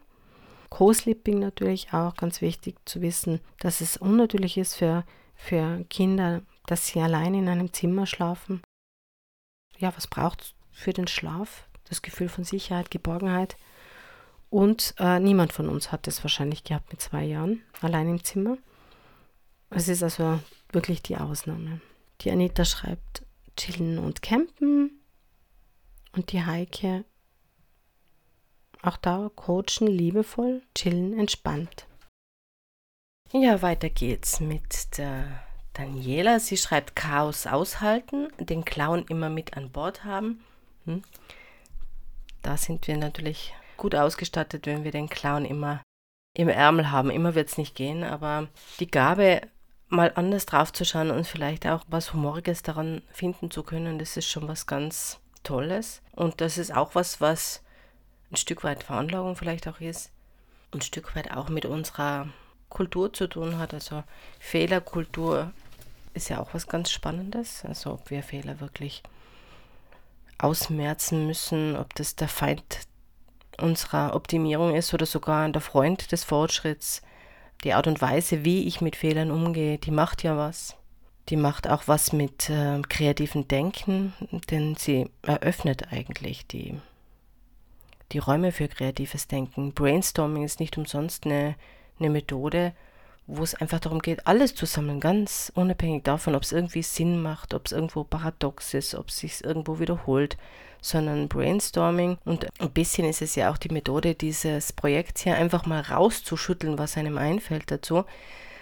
Co-Sleeping natürlich auch ganz wichtig zu wissen, dass es unnatürlich ist für, für Kinder, dass sie allein in einem Zimmer schlafen. Ja, was braucht es für den Schlaf? Das Gefühl von Sicherheit, Geborgenheit. Und äh, niemand von uns hat es wahrscheinlich gehabt mit zwei Jahren, allein im Zimmer. Es ist also wirklich die Ausnahme. Die Anita schreibt, chillen und campen. Und die Heike auch da coachen liebevoll, chillen entspannt. Ja, weiter geht's mit der Daniela. Sie schreibt Chaos aushalten, den Clown immer mit an Bord haben. Hm. Da sind wir natürlich gut ausgestattet, wenn wir den Clown immer im Ärmel haben. Immer wird es nicht gehen, aber die Gabe, mal anders draufzuschauen und vielleicht auch was Humoriges daran finden zu können, das ist schon was ganz Tolles. Und das ist auch was, was ein Stück weit Veranlagung vielleicht auch ist, ein Stück weit auch mit unserer Kultur zu tun hat. Also Fehlerkultur ist ja auch was ganz Spannendes. Also ob wir Fehler wirklich ausmerzen müssen, ob das der Feind unserer Optimierung ist oder sogar der Freund des Fortschritts. Die Art und Weise, wie ich mit Fehlern umgehe, die macht ja was. Die macht auch was mit äh, kreativem Denken, denn sie eröffnet eigentlich die die Räume für kreatives Denken. Brainstorming ist nicht umsonst eine, eine Methode, wo es einfach darum geht, alles zu sammeln, ganz unabhängig davon, ob es irgendwie Sinn macht, ob es irgendwo paradox ist, ob es sich irgendwo wiederholt, sondern Brainstorming und ein bisschen ist es ja auch die Methode dieses Projekts hier einfach mal rauszuschütteln, was einem einfällt dazu,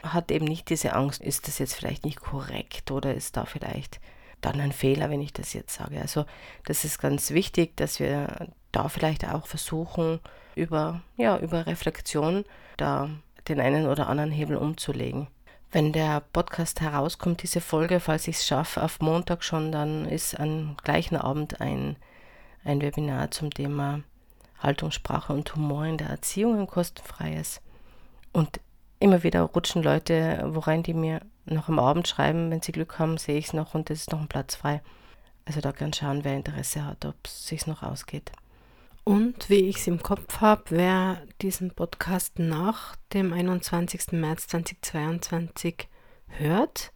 hat eben nicht diese Angst, ist das jetzt vielleicht nicht korrekt oder ist da vielleicht dann ein Fehler, wenn ich das jetzt sage. Also das ist ganz wichtig, dass wir da vielleicht auch versuchen, über, ja, über Reflexion da den einen oder anderen Hebel umzulegen. Wenn der Podcast herauskommt, diese Folge, falls ich es schaffe, auf Montag schon, dann ist am gleichen Abend ein, ein Webinar zum Thema Haltungssprache und Humor in der Erziehung, ein kostenfreies. Und immer wieder rutschen Leute wo rein, die mir noch am Abend schreiben, wenn sie Glück haben, sehe ich es noch und es ist noch ein Platz frei. Also da kann schauen, wer Interesse hat, ob es sich noch ausgeht. Und wie ich es im Kopf habe, wer diesen Podcast nach dem 21. März 2022 hört,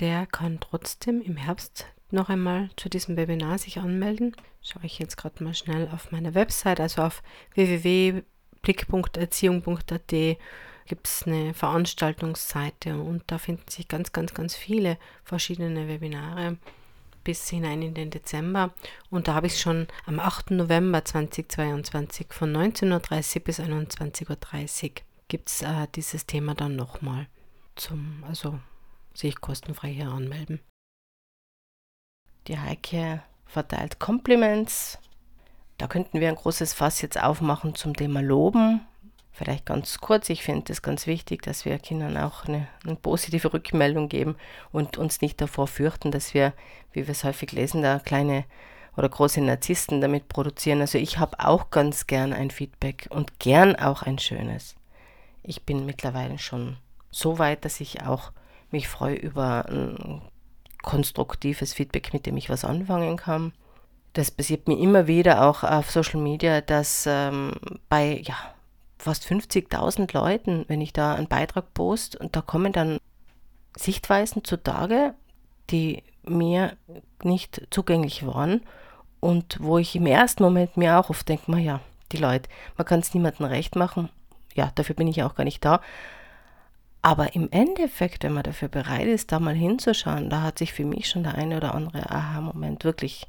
der kann trotzdem im Herbst noch einmal zu diesem Webinar sich anmelden. Schaue ich jetzt gerade mal schnell auf meine Website, also auf www.blick.erziehung.at gibt es eine Veranstaltungsseite und da finden sich ganz, ganz, ganz viele verschiedene Webinare bis hinein in den Dezember. Und da habe ich schon am 8. November 2022 von 19.30 Uhr bis 21.30 Uhr gibt es äh, dieses Thema dann nochmal zum, also sich kostenfrei hier anmelden. Die Heike verteilt Compliments. Da könnten wir ein großes Fass jetzt aufmachen zum Thema Loben. Vielleicht ganz kurz, ich finde es ganz wichtig, dass wir Kindern auch eine, eine, positive Rückmeldung geben und uns nicht davor fürchten, dass wir, wie wir es häufig lesen, da kleine oder große Narzissten damit produzieren. Also ich habe auch ganz gern ein Feedback und gern auch ein schönes. Ich bin mittlerweile schon so weit, dass ich auch mich freue über ein konstruktives Feedback, mit dem ich was anfangen kann. Das passiert mir immer wieder auch auf Social Media, dass ähm, bei ja, fast 50.000 Leuten, wenn ich da einen Beitrag poste und da kommen dann Sichtweisen zutage, die mir nicht zugänglich waren und wo ich im ersten Moment mir auch oft denke, ja, die Leute, man kann es niemandem recht machen, ja, dafür bin ich auch gar nicht da. Aber im Endeffekt, wenn man dafür bereit ist, da mal hinzuschauen, da hat sich für mich schon der eine oder andere Aha-Moment wirklich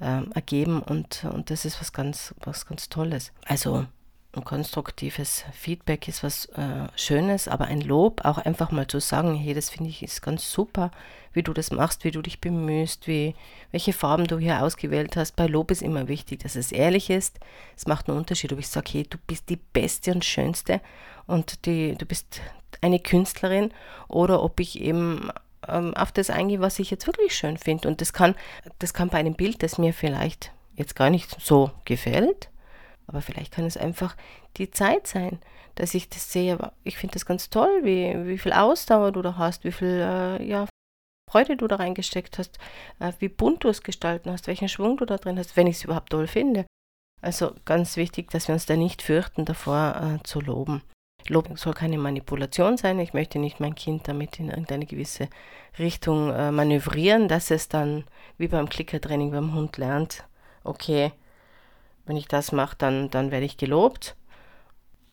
äh, ergeben und, und das ist was ganz, was ganz Tolles. Also ein konstruktives Feedback ist was äh, Schönes, aber ein Lob auch einfach mal zu sagen, hey, das finde ich ist ganz super, wie du das machst, wie du dich bemühst, wie, welche Farben du hier ausgewählt hast. Bei Lob ist immer wichtig, dass es ehrlich ist. Es macht einen Unterschied, ob ich sage, hey, du bist die Beste und Schönste und die, du bist eine Künstlerin oder ob ich eben ähm, auf das eingehe, was ich jetzt wirklich schön finde. Und das kann, das kann bei einem Bild, das mir vielleicht jetzt gar nicht so gefällt, aber vielleicht kann es einfach die Zeit sein, dass ich das sehe. Ich finde das ganz toll, wie, wie viel Ausdauer du da hast, wie viel äh, ja, Freude du da reingesteckt hast, äh, wie bunt du es gestalten hast, welchen Schwung du da drin hast, wenn ich es überhaupt toll finde. Also ganz wichtig, dass wir uns da nicht fürchten, davor äh, zu loben. Lob soll keine Manipulation sein. Ich möchte nicht mein Kind damit in irgendeine gewisse Richtung äh, manövrieren, dass es dann wie beim Klickertraining beim Hund lernt, okay, wenn ich das mache, dann, dann werde ich gelobt.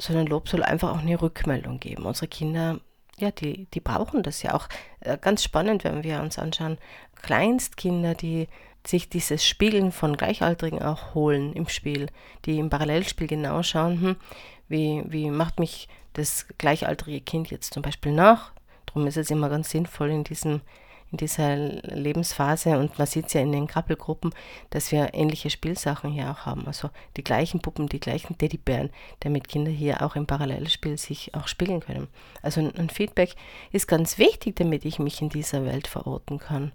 Sondern Lob soll einfach auch eine Rückmeldung geben. Unsere Kinder, ja, die, die brauchen das ja auch. Äh, ganz spannend, wenn wir uns anschauen, Kleinstkinder, die sich dieses Spiegeln von Gleichaltrigen auch holen im Spiel, die im Parallelspiel genau schauen, hm, wie, wie macht mich das gleichaltrige Kind jetzt zum Beispiel nach. Darum ist es immer ganz sinnvoll in diesem in dieser Lebensphase und man sieht es ja in den Krabbelgruppen, dass wir ähnliche Spielsachen hier auch haben. Also die gleichen Puppen, die gleichen Teddybären, damit Kinder hier auch im Parallelspiel sich auch spielen können. Also ein Feedback ist ganz wichtig, damit ich mich in dieser Welt verorten kann.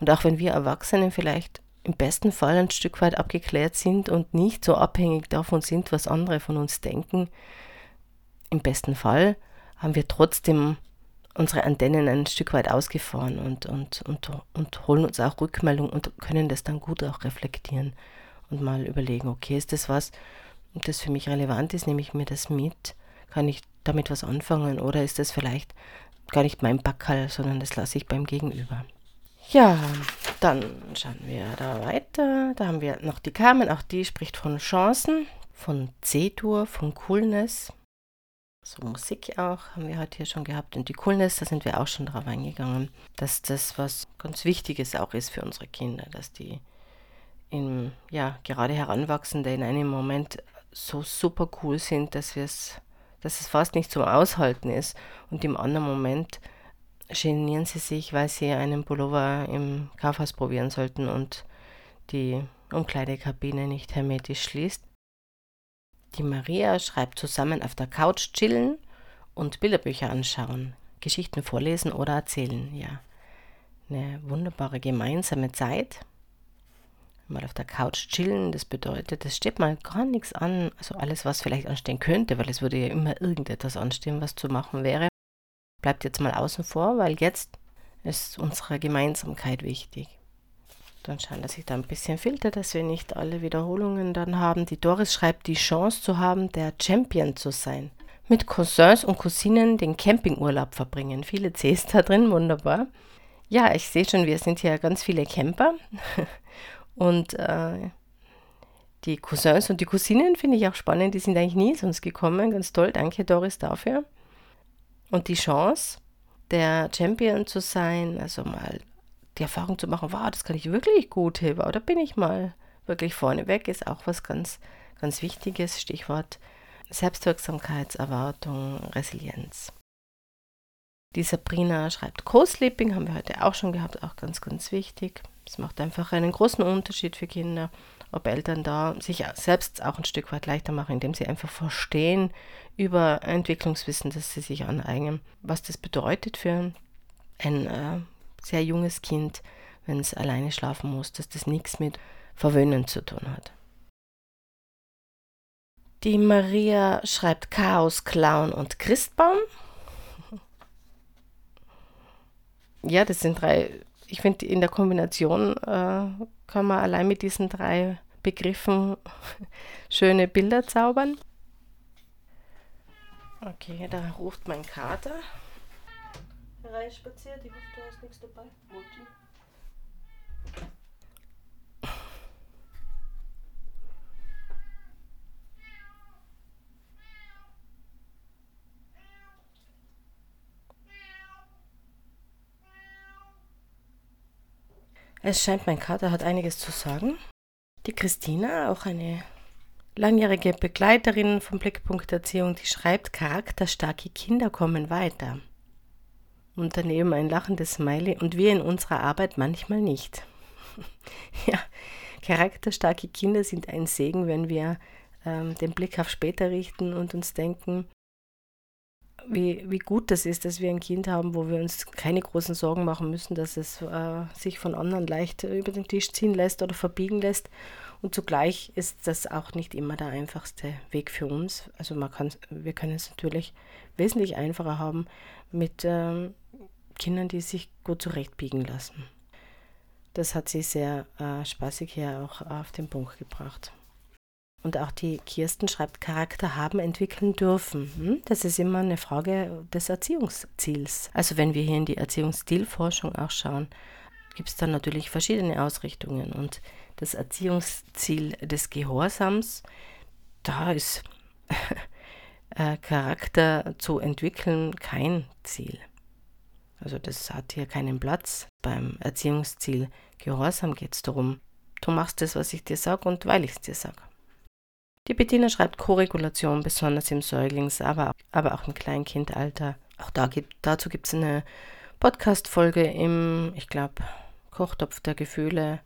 Und auch wenn wir Erwachsenen vielleicht im besten Fall ein Stück weit abgeklärt sind und nicht so abhängig davon sind, was andere von uns denken, im besten Fall haben wir trotzdem unsere Antennen ein Stück weit ausgefahren und, und, und, und holen uns auch Rückmeldung und können das dann gut auch reflektieren und mal überlegen, okay, ist das was, das für mich relevant ist, nehme ich mir das mit, kann ich damit was anfangen oder ist das vielleicht gar nicht mein Backerl, sondern das lasse ich beim Gegenüber. Ja, dann schauen wir da weiter. Da haben wir noch die Carmen, auch die spricht von Chancen, von C-Dur, von Coolness. So Musik auch haben wir heute hier schon gehabt. Und die Coolness, da sind wir auch schon drauf eingegangen, dass das was ganz Wichtiges auch ist für unsere Kinder, dass die in, ja, gerade Heranwachsende in einem Moment so super cool sind, dass wir es, dass es fast nicht zum Aushalten ist. Und im anderen Moment genieren sie sich, weil sie einen Pullover im Kaufhaus probieren sollten und die Umkleidekabine nicht hermetisch schließt. Die Maria schreibt zusammen auf der Couch chillen und Bilderbücher anschauen, Geschichten vorlesen oder erzählen. Ja, eine wunderbare gemeinsame Zeit. Mal auf der Couch chillen, das bedeutet, es steht mal gar nichts an, also alles, was vielleicht anstehen könnte, weil es würde ja immer irgendetwas anstehen, was zu machen wäre, bleibt jetzt mal außen vor, weil jetzt ist unsere Gemeinsamkeit wichtig. Dann schauen, dass ich da ein bisschen filter, dass wir nicht alle Wiederholungen dann haben. Die Doris schreibt, die Chance zu haben, der Champion zu sein. Mit Cousins und Cousinen den Campingurlaub verbringen. Viele Cs da drin, wunderbar. Ja, ich sehe schon, wir sind hier ganz viele Camper. Und äh, die Cousins und die Cousinen finde ich auch spannend. Die sind eigentlich nie sonst gekommen. Ganz toll. Danke, Doris, dafür. Und die Chance, der Champion zu sein, also mal die Erfahrung zu machen, wow, das kann ich wirklich gut, Hilfe, oder bin ich mal wirklich vorne weg, ist auch was ganz, ganz Wichtiges. Stichwort Selbstwirksamkeitserwartung, Resilienz. Die Sabrina schreibt Co-Sleeping, haben wir heute auch schon gehabt, auch ganz, ganz wichtig. Es macht einfach einen großen Unterschied für Kinder, ob Eltern da sich selbst auch ein Stück weit leichter machen, indem sie einfach verstehen über Entwicklungswissen, das sie sich aneignen, was das bedeutet für ein äh, sehr junges Kind, wenn es alleine schlafen muss, dass das nichts mit Verwöhnen zu tun hat. Die Maria schreibt Chaos, Clown und Christbaum. Ja, das sind drei ich finde, in der Kombination äh, kann man allein mit diesen drei Begriffen schöne Bilder zaubern. Okay, da ruft mein Kater hereinspaziert. Ich hoffe, du hast nichts dabei. Mutti. Es scheint, mein Kater hat einiges zu sagen. Die Christina, auch eine langjährige Begleiterin vom Blickpunkt Erziehung, die schreibt, charakterstarke Kinder kommen weiter. Und daneben ein lachendes Smiley und wir in unserer Arbeit manchmal nicht. ja, charakterstarke Kinder sind ein Segen, wenn wir ähm, den Blick auf später richten und uns denken, wie, wie gut das ist, dass wir ein Kind haben, wo wir uns keine großen Sorgen machen müssen, dass es äh, sich von anderen leicht über den Tisch ziehen lässt oder verbiegen lässt. Und zugleich ist das auch nicht immer der einfachste Weg für uns. Also man kann, wir können es natürlich wesentlich einfacher haben mit ähm, Kindern, die sich gut zurechtbiegen lassen. Das hat sie sehr äh, spaßig hier auch auf den Punkt gebracht. Und auch die Kirsten schreibt, Charakter haben, entwickeln dürfen. Hm? Das ist immer eine Frage des Erziehungsziels. Also wenn wir hier in die Erziehungsstilforschung auch schauen, gibt es dann natürlich verschiedene Ausrichtungen. Und das Erziehungsziel des Gehorsams, da ist äh, Charakter zu entwickeln kein Ziel. Also das hat hier keinen Platz. Beim Erziehungsziel Gehorsam geht es darum, du machst das, was ich dir sage und weil ich es dir sage. Die Bettina schreibt Koregulation, besonders im Säuglings-, aber, aber auch im Kleinkindalter. Auch da gibt, dazu gibt es eine Podcast-Folge im, ich glaube, Kochtopf der Gefühle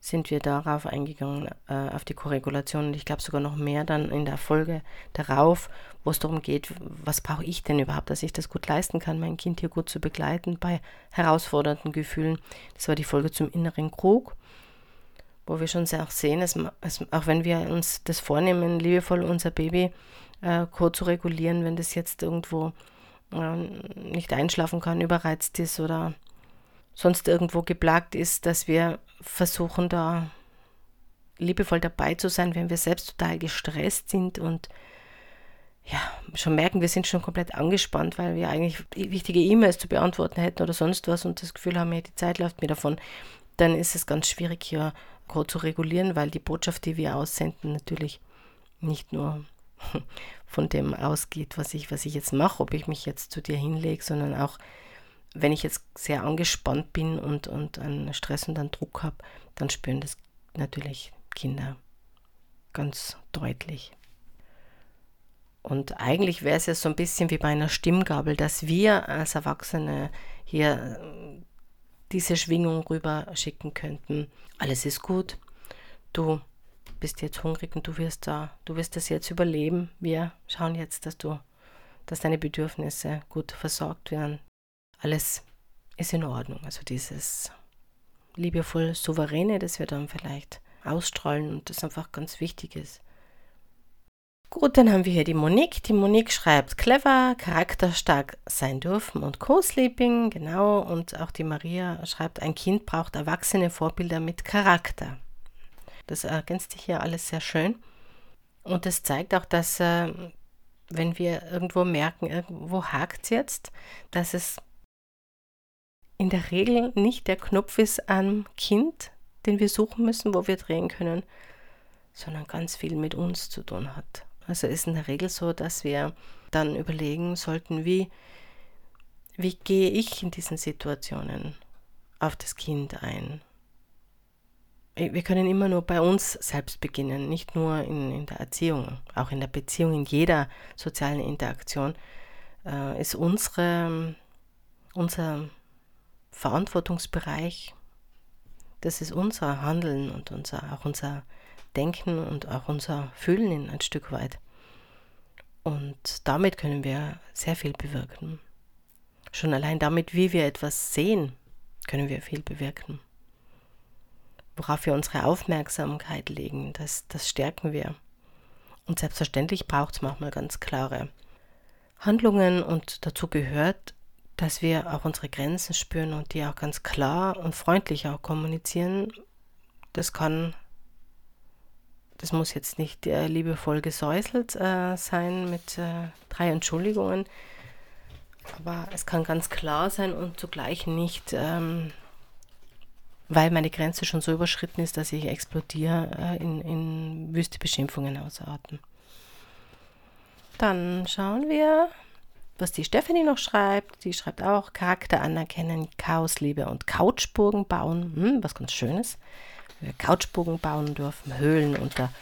sind wir darauf eingegangen, äh, auf die Koregulation. Und ich glaube sogar noch mehr dann in der Folge darauf, wo es darum geht, was brauche ich denn überhaupt, dass ich das gut leisten kann, mein Kind hier gut zu begleiten bei herausfordernden Gefühlen. Das war die Folge zum inneren Krug wo wir schon sehr auch sehen, dass, dass, auch wenn wir uns das vornehmen, liebevoll unser Baby äh, zu regulieren, wenn das jetzt irgendwo äh, nicht einschlafen kann, überreizt ist oder sonst irgendwo geplagt ist, dass wir versuchen da liebevoll dabei zu sein, wenn wir selbst total gestresst sind und ja, schon merken, wir sind schon komplett angespannt, weil wir eigentlich wichtige E-Mails zu beantworten hätten oder sonst was und das Gefühl haben, ja, die Zeit läuft mir davon, dann ist es ganz schwierig, hier zu regulieren, weil die Botschaft, die wir aussenden, natürlich nicht nur von dem ausgeht, was ich, was ich jetzt mache, ob ich mich jetzt zu dir hinlege, sondern auch, wenn ich jetzt sehr angespannt bin und, und einen Stress und einen Druck habe, dann spüren das natürlich Kinder ganz deutlich. Und eigentlich wäre es ja so ein bisschen wie bei einer Stimmgabel, dass wir als Erwachsene hier diese Schwingung rüber schicken könnten. Alles ist gut. Du bist jetzt hungrig und du wirst da, du wirst das jetzt überleben. Wir schauen jetzt, dass du, dass deine Bedürfnisse gut versorgt werden. Alles ist in Ordnung. Also dieses liebevoll souveräne, das wir dann vielleicht ausstrahlen und das einfach ganz wichtig ist. Gut, dann haben wir hier die Monique. Die Monique schreibt clever, charakterstark sein dürfen und Co-Sleeping, genau. Und auch die Maria schreibt, ein Kind braucht erwachsene Vorbilder mit Charakter. Das ergänzt sich hier alles sehr schön. Und das zeigt auch, dass äh, wenn wir irgendwo merken, irgendwo hakt es jetzt, dass es in der Regel nicht der Knopf ist am Kind, den wir suchen müssen, wo wir drehen können, sondern ganz viel mit uns zu tun hat. Also ist in der Regel so, dass wir dann überlegen sollten, wie, wie gehe ich in diesen Situationen auf das Kind ein. Wir können immer nur bei uns selbst beginnen, nicht nur in, in der Erziehung, auch in der Beziehung, in jeder sozialen Interaktion äh, ist unsere, unser Verantwortungsbereich, das ist unser Handeln und unser, auch unser Denken und auch unser Fühlen ein Stück weit. Und damit können wir sehr viel bewirken. Schon allein damit, wie wir etwas sehen, können wir viel bewirken. Worauf wir unsere Aufmerksamkeit legen, das, das stärken wir. Und selbstverständlich braucht es manchmal ganz klare Handlungen und dazu gehört dass wir auch unsere Grenzen spüren und die auch ganz klar und freundlich auch kommunizieren. Das kann, das muss jetzt nicht äh, liebevoll gesäuselt äh, sein mit äh, drei Entschuldigungen, aber es kann ganz klar sein und zugleich nicht, ähm, weil meine Grenze schon so überschritten ist, dass ich explodiere, äh, in, in wüste Beschimpfungen ausarten. Dann schauen wir, was die Stephanie noch schreibt. Die schreibt auch Charakter anerkennen, Chaosliebe und Couchburgen bauen. Hm, was ganz Schönes. Wir Couchburgen bauen dürfen, Höhlen unter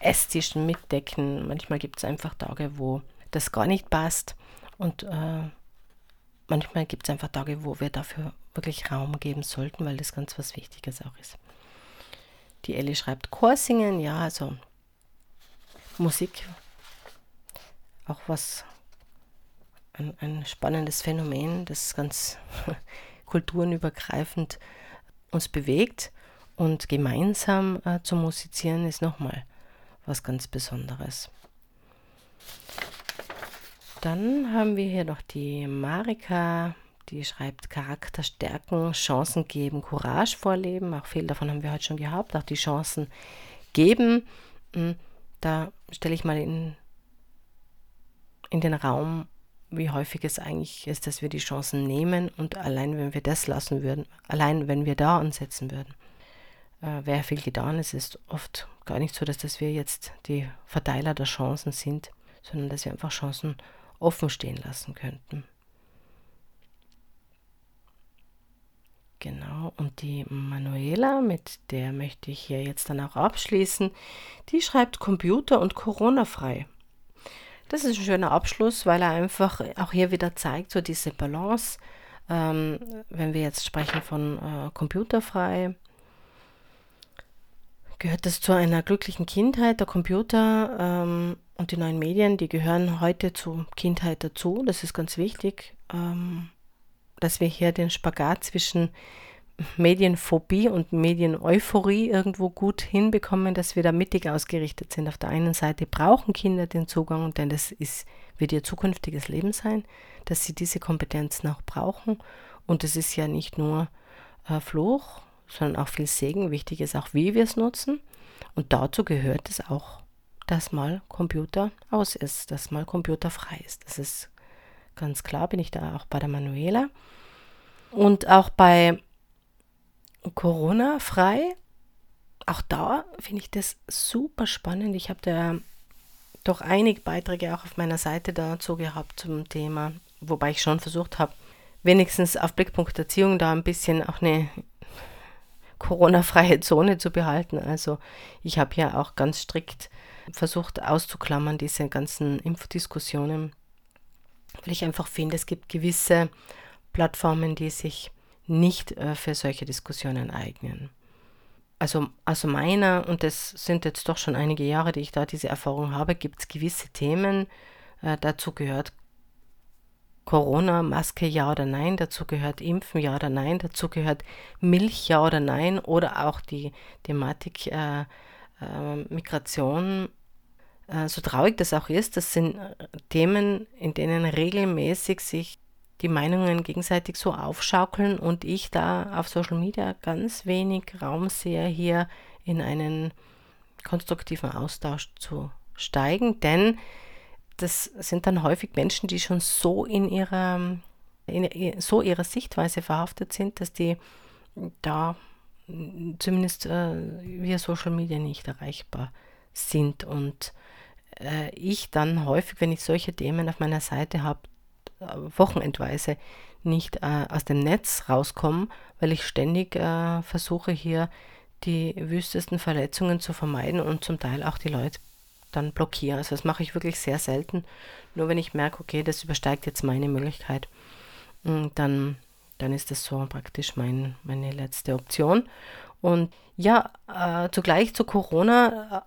Esstischen mitdecken. Manchmal gibt es einfach Tage, wo das gar nicht passt. Und äh, manchmal gibt es einfach Tage, wo wir dafür wirklich Raum geben sollten, weil das ganz was Wichtiges auch ist. Die Ellie schreibt Chorsingen, ja, also Musik, auch was ein, ein spannendes Phänomen, das ganz kulturenübergreifend uns bewegt. Und gemeinsam äh, zu musizieren ist nochmal was ganz Besonderes. Dann haben wir hier noch die Marika, die schreibt Charakter stärken, Chancen geben, Courage vorleben. Auch viel davon haben wir heute schon gehabt. Auch die Chancen geben. Hm, da stelle ich mal in, in den Raum, wie häufig es eigentlich ist, dass wir die Chancen nehmen und allein wenn wir das lassen würden, allein wenn wir da ansetzen würden, äh, wäre viel getan. Es ist oft gar nicht so, dass, dass wir jetzt die Verteiler der Chancen sind, sondern dass wir einfach Chancen offen stehen lassen könnten. Genau, und die Manuela, mit der möchte ich hier jetzt dann auch abschließen, die schreibt Computer und Corona frei. Das ist ein schöner Abschluss, weil er einfach auch hier wieder zeigt, so diese Balance. Ähm, wenn wir jetzt sprechen von äh, computerfrei, gehört das zu einer glücklichen Kindheit. Der Computer ähm, und die neuen Medien, die gehören heute zur Kindheit dazu. Das ist ganz wichtig, ähm, dass wir hier den Spagat zwischen Medienphobie und Medieneuphorie irgendwo gut hinbekommen, dass wir da mittig ausgerichtet sind. Auf der einen Seite brauchen Kinder den Zugang, denn das ist, wird ihr zukünftiges Leben sein, dass sie diese Kompetenzen auch brauchen. Und es ist ja nicht nur äh, Fluch, sondern auch viel Segen. Wichtig ist auch, wie wir es nutzen. Und dazu gehört es auch, dass mal Computer aus ist, dass mal Computer frei ist. Das ist ganz klar, bin ich da auch bei der Manuela. Und auch bei Corona-frei. Auch da finde ich das super spannend. Ich habe da doch einige Beiträge auch auf meiner Seite dazu gehabt zum Thema, wobei ich schon versucht habe, wenigstens auf Blickpunkt Erziehung da ein bisschen auch eine Corona-freie Zone zu behalten. Also ich habe ja auch ganz strikt versucht auszuklammern, diese ganzen Impfdiskussionen, weil ich einfach finde, es gibt gewisse Plattformen, die sich nicht äh, für solche Diskussionen eignen. Also aus meiner, und das sind jetzt doch schon einige Jahre, die ich da diese Erfahrung habe, gibt es gewisse Themen. Äh, dazu gehört Corona, Maske ja oder nein, dazu gehört Impfen ja oder nein, dazu gehört Milch ja oder nein oder auch die Thematik äh, äh, Migration. Äh, so traurig das auch ist, das sind Themen, in denen regelmäßig sich die Meinungen gegenseitig so aufschaukeln und ich da auf Social Media ganz wenig Raum sehe, hier in einen konstruktiven Austausch zu steigen, denn das sind dann häufig Menschen, die schon so in ihrer, in so ihrer Sichtweise verhaftet sind, dass die da zumindest äh, via Social Media nicht erreichbar sind. Und äh, ich dann häufig, wenn ich solche Themen auf meiner Seite habe, wochenendweise nicht äh, aus dem Netz rauskomme, weil ich ständig äh, versuche hier die wüstesten Verletzungen zu vermeiden und zum Teil auch die Leute dann blockiere. Also das mache ich wirklich sehr selten. Nur wenn ich merke, okay, das übersteigt jetzt meine Möglichkeit, mm, dann, dann ist das so praktisch mein, meine letzte Option. Und ja, äh, zugleich zu Corona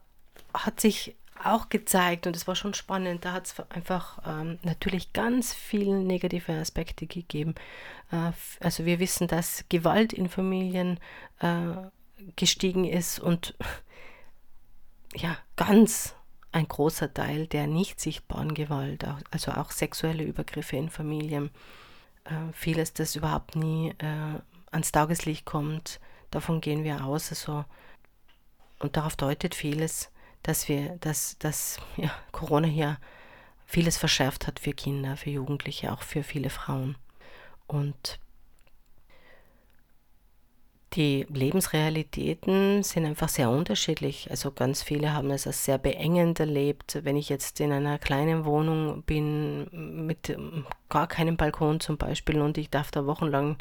äh, hat sich auch gezeigt und es war schon spannend. Da hat es einfach ähm, natürlich ganz viele negative Aspekte gegeben. Äh, also wir wissen, dass Gewalt in Familien äh, gestiegen ist und ja, ganz ein großer Teil der nicht sichtbaren Gewalt, also auch sexuelle Übergriffe in Familien, äh, vieles, das überhaupt nie äh, ans Tageslicht kommt. Davon gehen wir aus. Also, und darauf deutet vieles, dass wir, dass, dass ja, Corona hier vieles verschärft hat für Kinder, für Jugendliche, auch für viele Frauen. Und die Lebensrealitäten sind einfach sehr unterschiedlich. Also ganz viele haben es als sehr beengend erlebt. Wenn ich jetzt in einer kleinen Wohnung bin, mit gar keinem Balkon zum Beispiel, und ich darf da wochenlang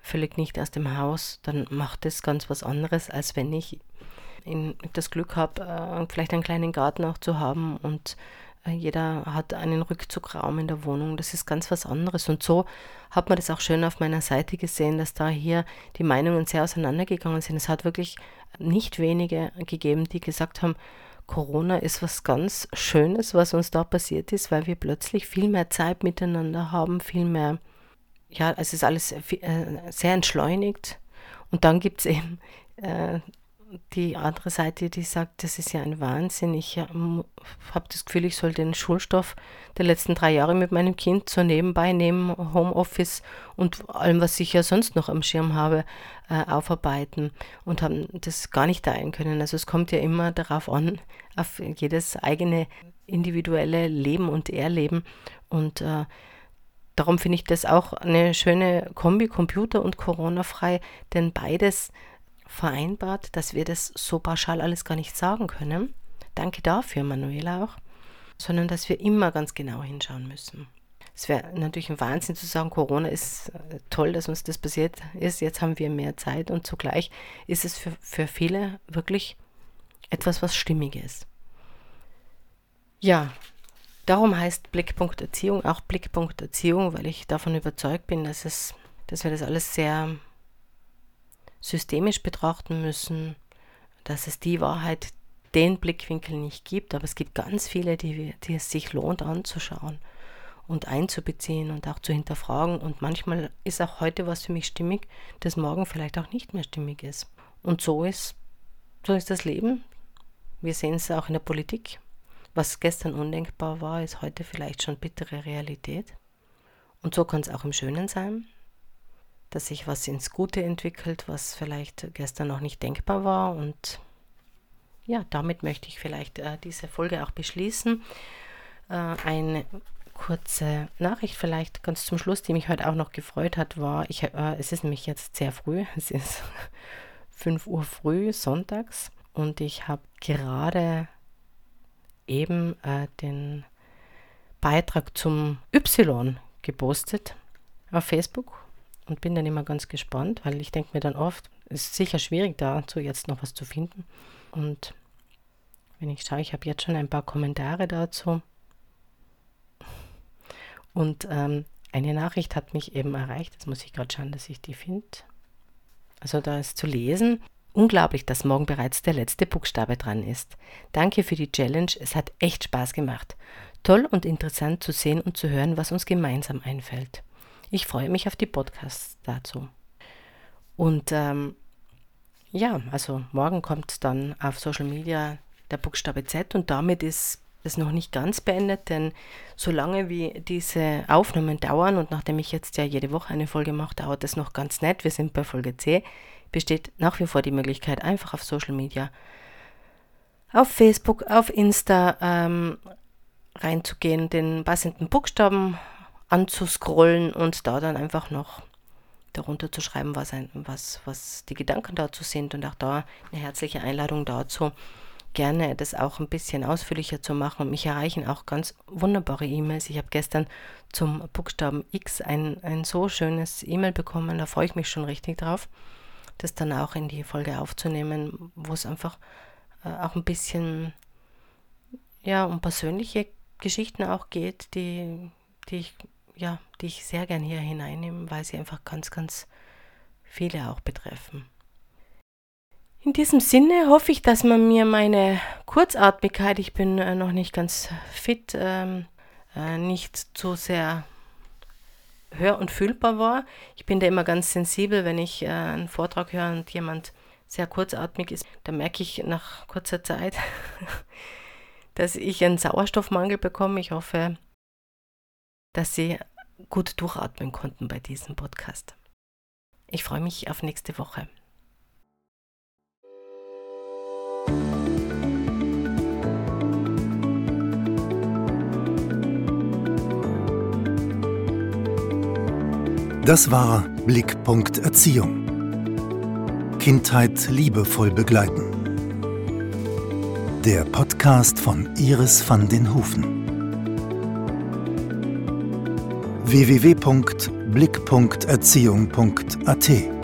völlig nicht aus dem Haus, dann macht es ganz was anderes, als wenn ich in, das Glück habe, äh, vielleicht einen kleinen Garten auch zu haben und äh, jeder hat einen Rückzugraum in der Wohnung. Das ist ganz was anderes. Und so hat man das auch schön auf meiner Seite gesehen, dass da hier die Meinungen sehr auseinandergegangen sind. Es hat wirklich nicht wenige gegeben, die gesagt haben, Corona ist was ganz Schönes, was uns da passiert ist, weil wir plötzlich viel mehr Zeit miteinander haben, viel mehr, ja, es ist alles äh, sehr entschleunigt. Und dann gibt es eben äh, die andere Seite, die sagt, das ist ja ein Wahnsinn. Ich ähm, habe das Gefühl, ich soll den Schulstoff der letzten drei Jahre mit meinem Kind so nebenbei, neben Homeoffice und allem, was ich ja sonst noch am Schirm habe, äh, aufarbeiten und haben das gar nicht teilen können. Also es kommt ja immer darauf an, auf jedes eigene individuelle Leben und Erleben. Und äh, darum finde ich das auch eine schöne Kombi, Computer und Corona-frei, denn beides vereinbart, dass wir das so pauschal alles gar nicht sagen können. Danke dafür, Manuela auch. Sondern dass wir immer ganz genau hinschauen müssen. Es wäre natürlich ein Wahnsinn zu sagen, Corona ist äh, toll, dass uns das passiert ist. Jetzt haben wir mehr Zeit und zugleich ist es für, für viele wirklich etwas, was stimmig ist. Ja, darum heißt Blickpunkt Erziehung auch Blickpunkt Erziehung, weil ich davon überzeugt bin, dass, es, dass wir das alles sehr systemisch betrachten müssen, dass es die Wahrheit, den Blickwinkel nicht gibt, aber es gibt ganz viele, die, die es sich lohnt anzuschauen und einzubeziehen und auch zu hinterfragen. Und manchmal ist auch heute was für mich stimmig, das morgen vielleicht auch nicht mehr stimmig ist. Und so ist, so ist das Leben. Wir sehen es auch in der Politik. Was gestern undenkbar war, ist heute vielleicht schon bittere Realität. Und so kann es auch im Schönen sein dass sich was ins Gute entwickelt, was vielleicht gestern noch nicht denkbar war. Und ja, damit möchte ich vielleicht äh, diese Folge auch beschließen. Äh, eine kurze Nachricht vielleicht ganz zum Schluss, die mich heute auch noch gefreut hat, war, ich, äh, es ist nämlich jetzt sehr früh, es ist 5 Uhr früh, sonntags, und ich habe gerade eben äh, den Beitrag zum Y gepostet auf Facebook und bin dann immer ganz gespannt, weil ich denke mir dann oft, es ist sicher schwierig dazu jetzt noch was zu finden. Und wenn ich schaue, ich habe jetzt schon ein paar Kommentare dazu. Und ähm, eine Nachricht hat mich eben erreicht. Jetzt muss ich gerade schauen, dass ich die finde. Also da ist zu lesen. Unglaublich, dass morgen bereits der letzte Buchstabe dran ist. Danke für die Challenge. Es hat echt Spaß gemacht. Toll und interessant zu sehen und zu hören, was uns gemeinsam einfällt. Ich freue mich auf die Podcasts dazu. Und ähm, ja, also morgen kommt dann auf Social Media der Buchstabe Z und damit ist es noch nicht ganz beendet, denn solange wie diese Aufnahmen dauern und nachdem ich jetzt ja jede Woche eine Folge mache, dauert es noch ganz nett. Wir sind bei Folge C, besteht nach wie vor die Möglichkeit, einfach auf Social Media, auf Facebook, auf Insta ähm, reinzugehen, den passenden Buchstaben anzuscrollen und da dann einfach noch darunter zu schreiben, was, ein, was, was die Gedanken dazu sind und auch da eine herzliche Einladung dazu, gerne das auch ein bisschen ausführlicher zu machen. Mich erreichen auch ganz wunderbare E-Mails. Ich habe gestern zum Buchstaben X ein, ein so schönes E-Mail bekommen, da freue ich mich schon richtig drauf, das dann auch in die Folge aufzunehmen, wo es einfach äh, auch ein bisschen ja, um persönliche Geschichten auch geht, die, die ich ja, die ich sehr gern hier hineinnehme, weil sie einfach ganz, ganz viele auch betreffen. In diesem Sinne hoffe ich, dass man mir meine Kurzatmigkeit, ich bin äh, noch nicht ganz fit, ähm, äh, nicht zu sehr hör- und fühlbar war. Ich bin da immer ganz sensibel, wenn ich äh, einen Vortrag höre und jemand sehr kurzatmig ist, da merke ich nach kurzer Zeit, dass ich einen Sauerstoffmangel bekomme. Ich hoffe, dass Sie gut durchatmen konnten bei diesem Podcast. Ich freue mich auf nächste Woche. Das war Blickpunkt Erziehung. Kindheit liebevoll begleiten. Der Podcast von Iris van den Hufen. www.blick.erziehung.at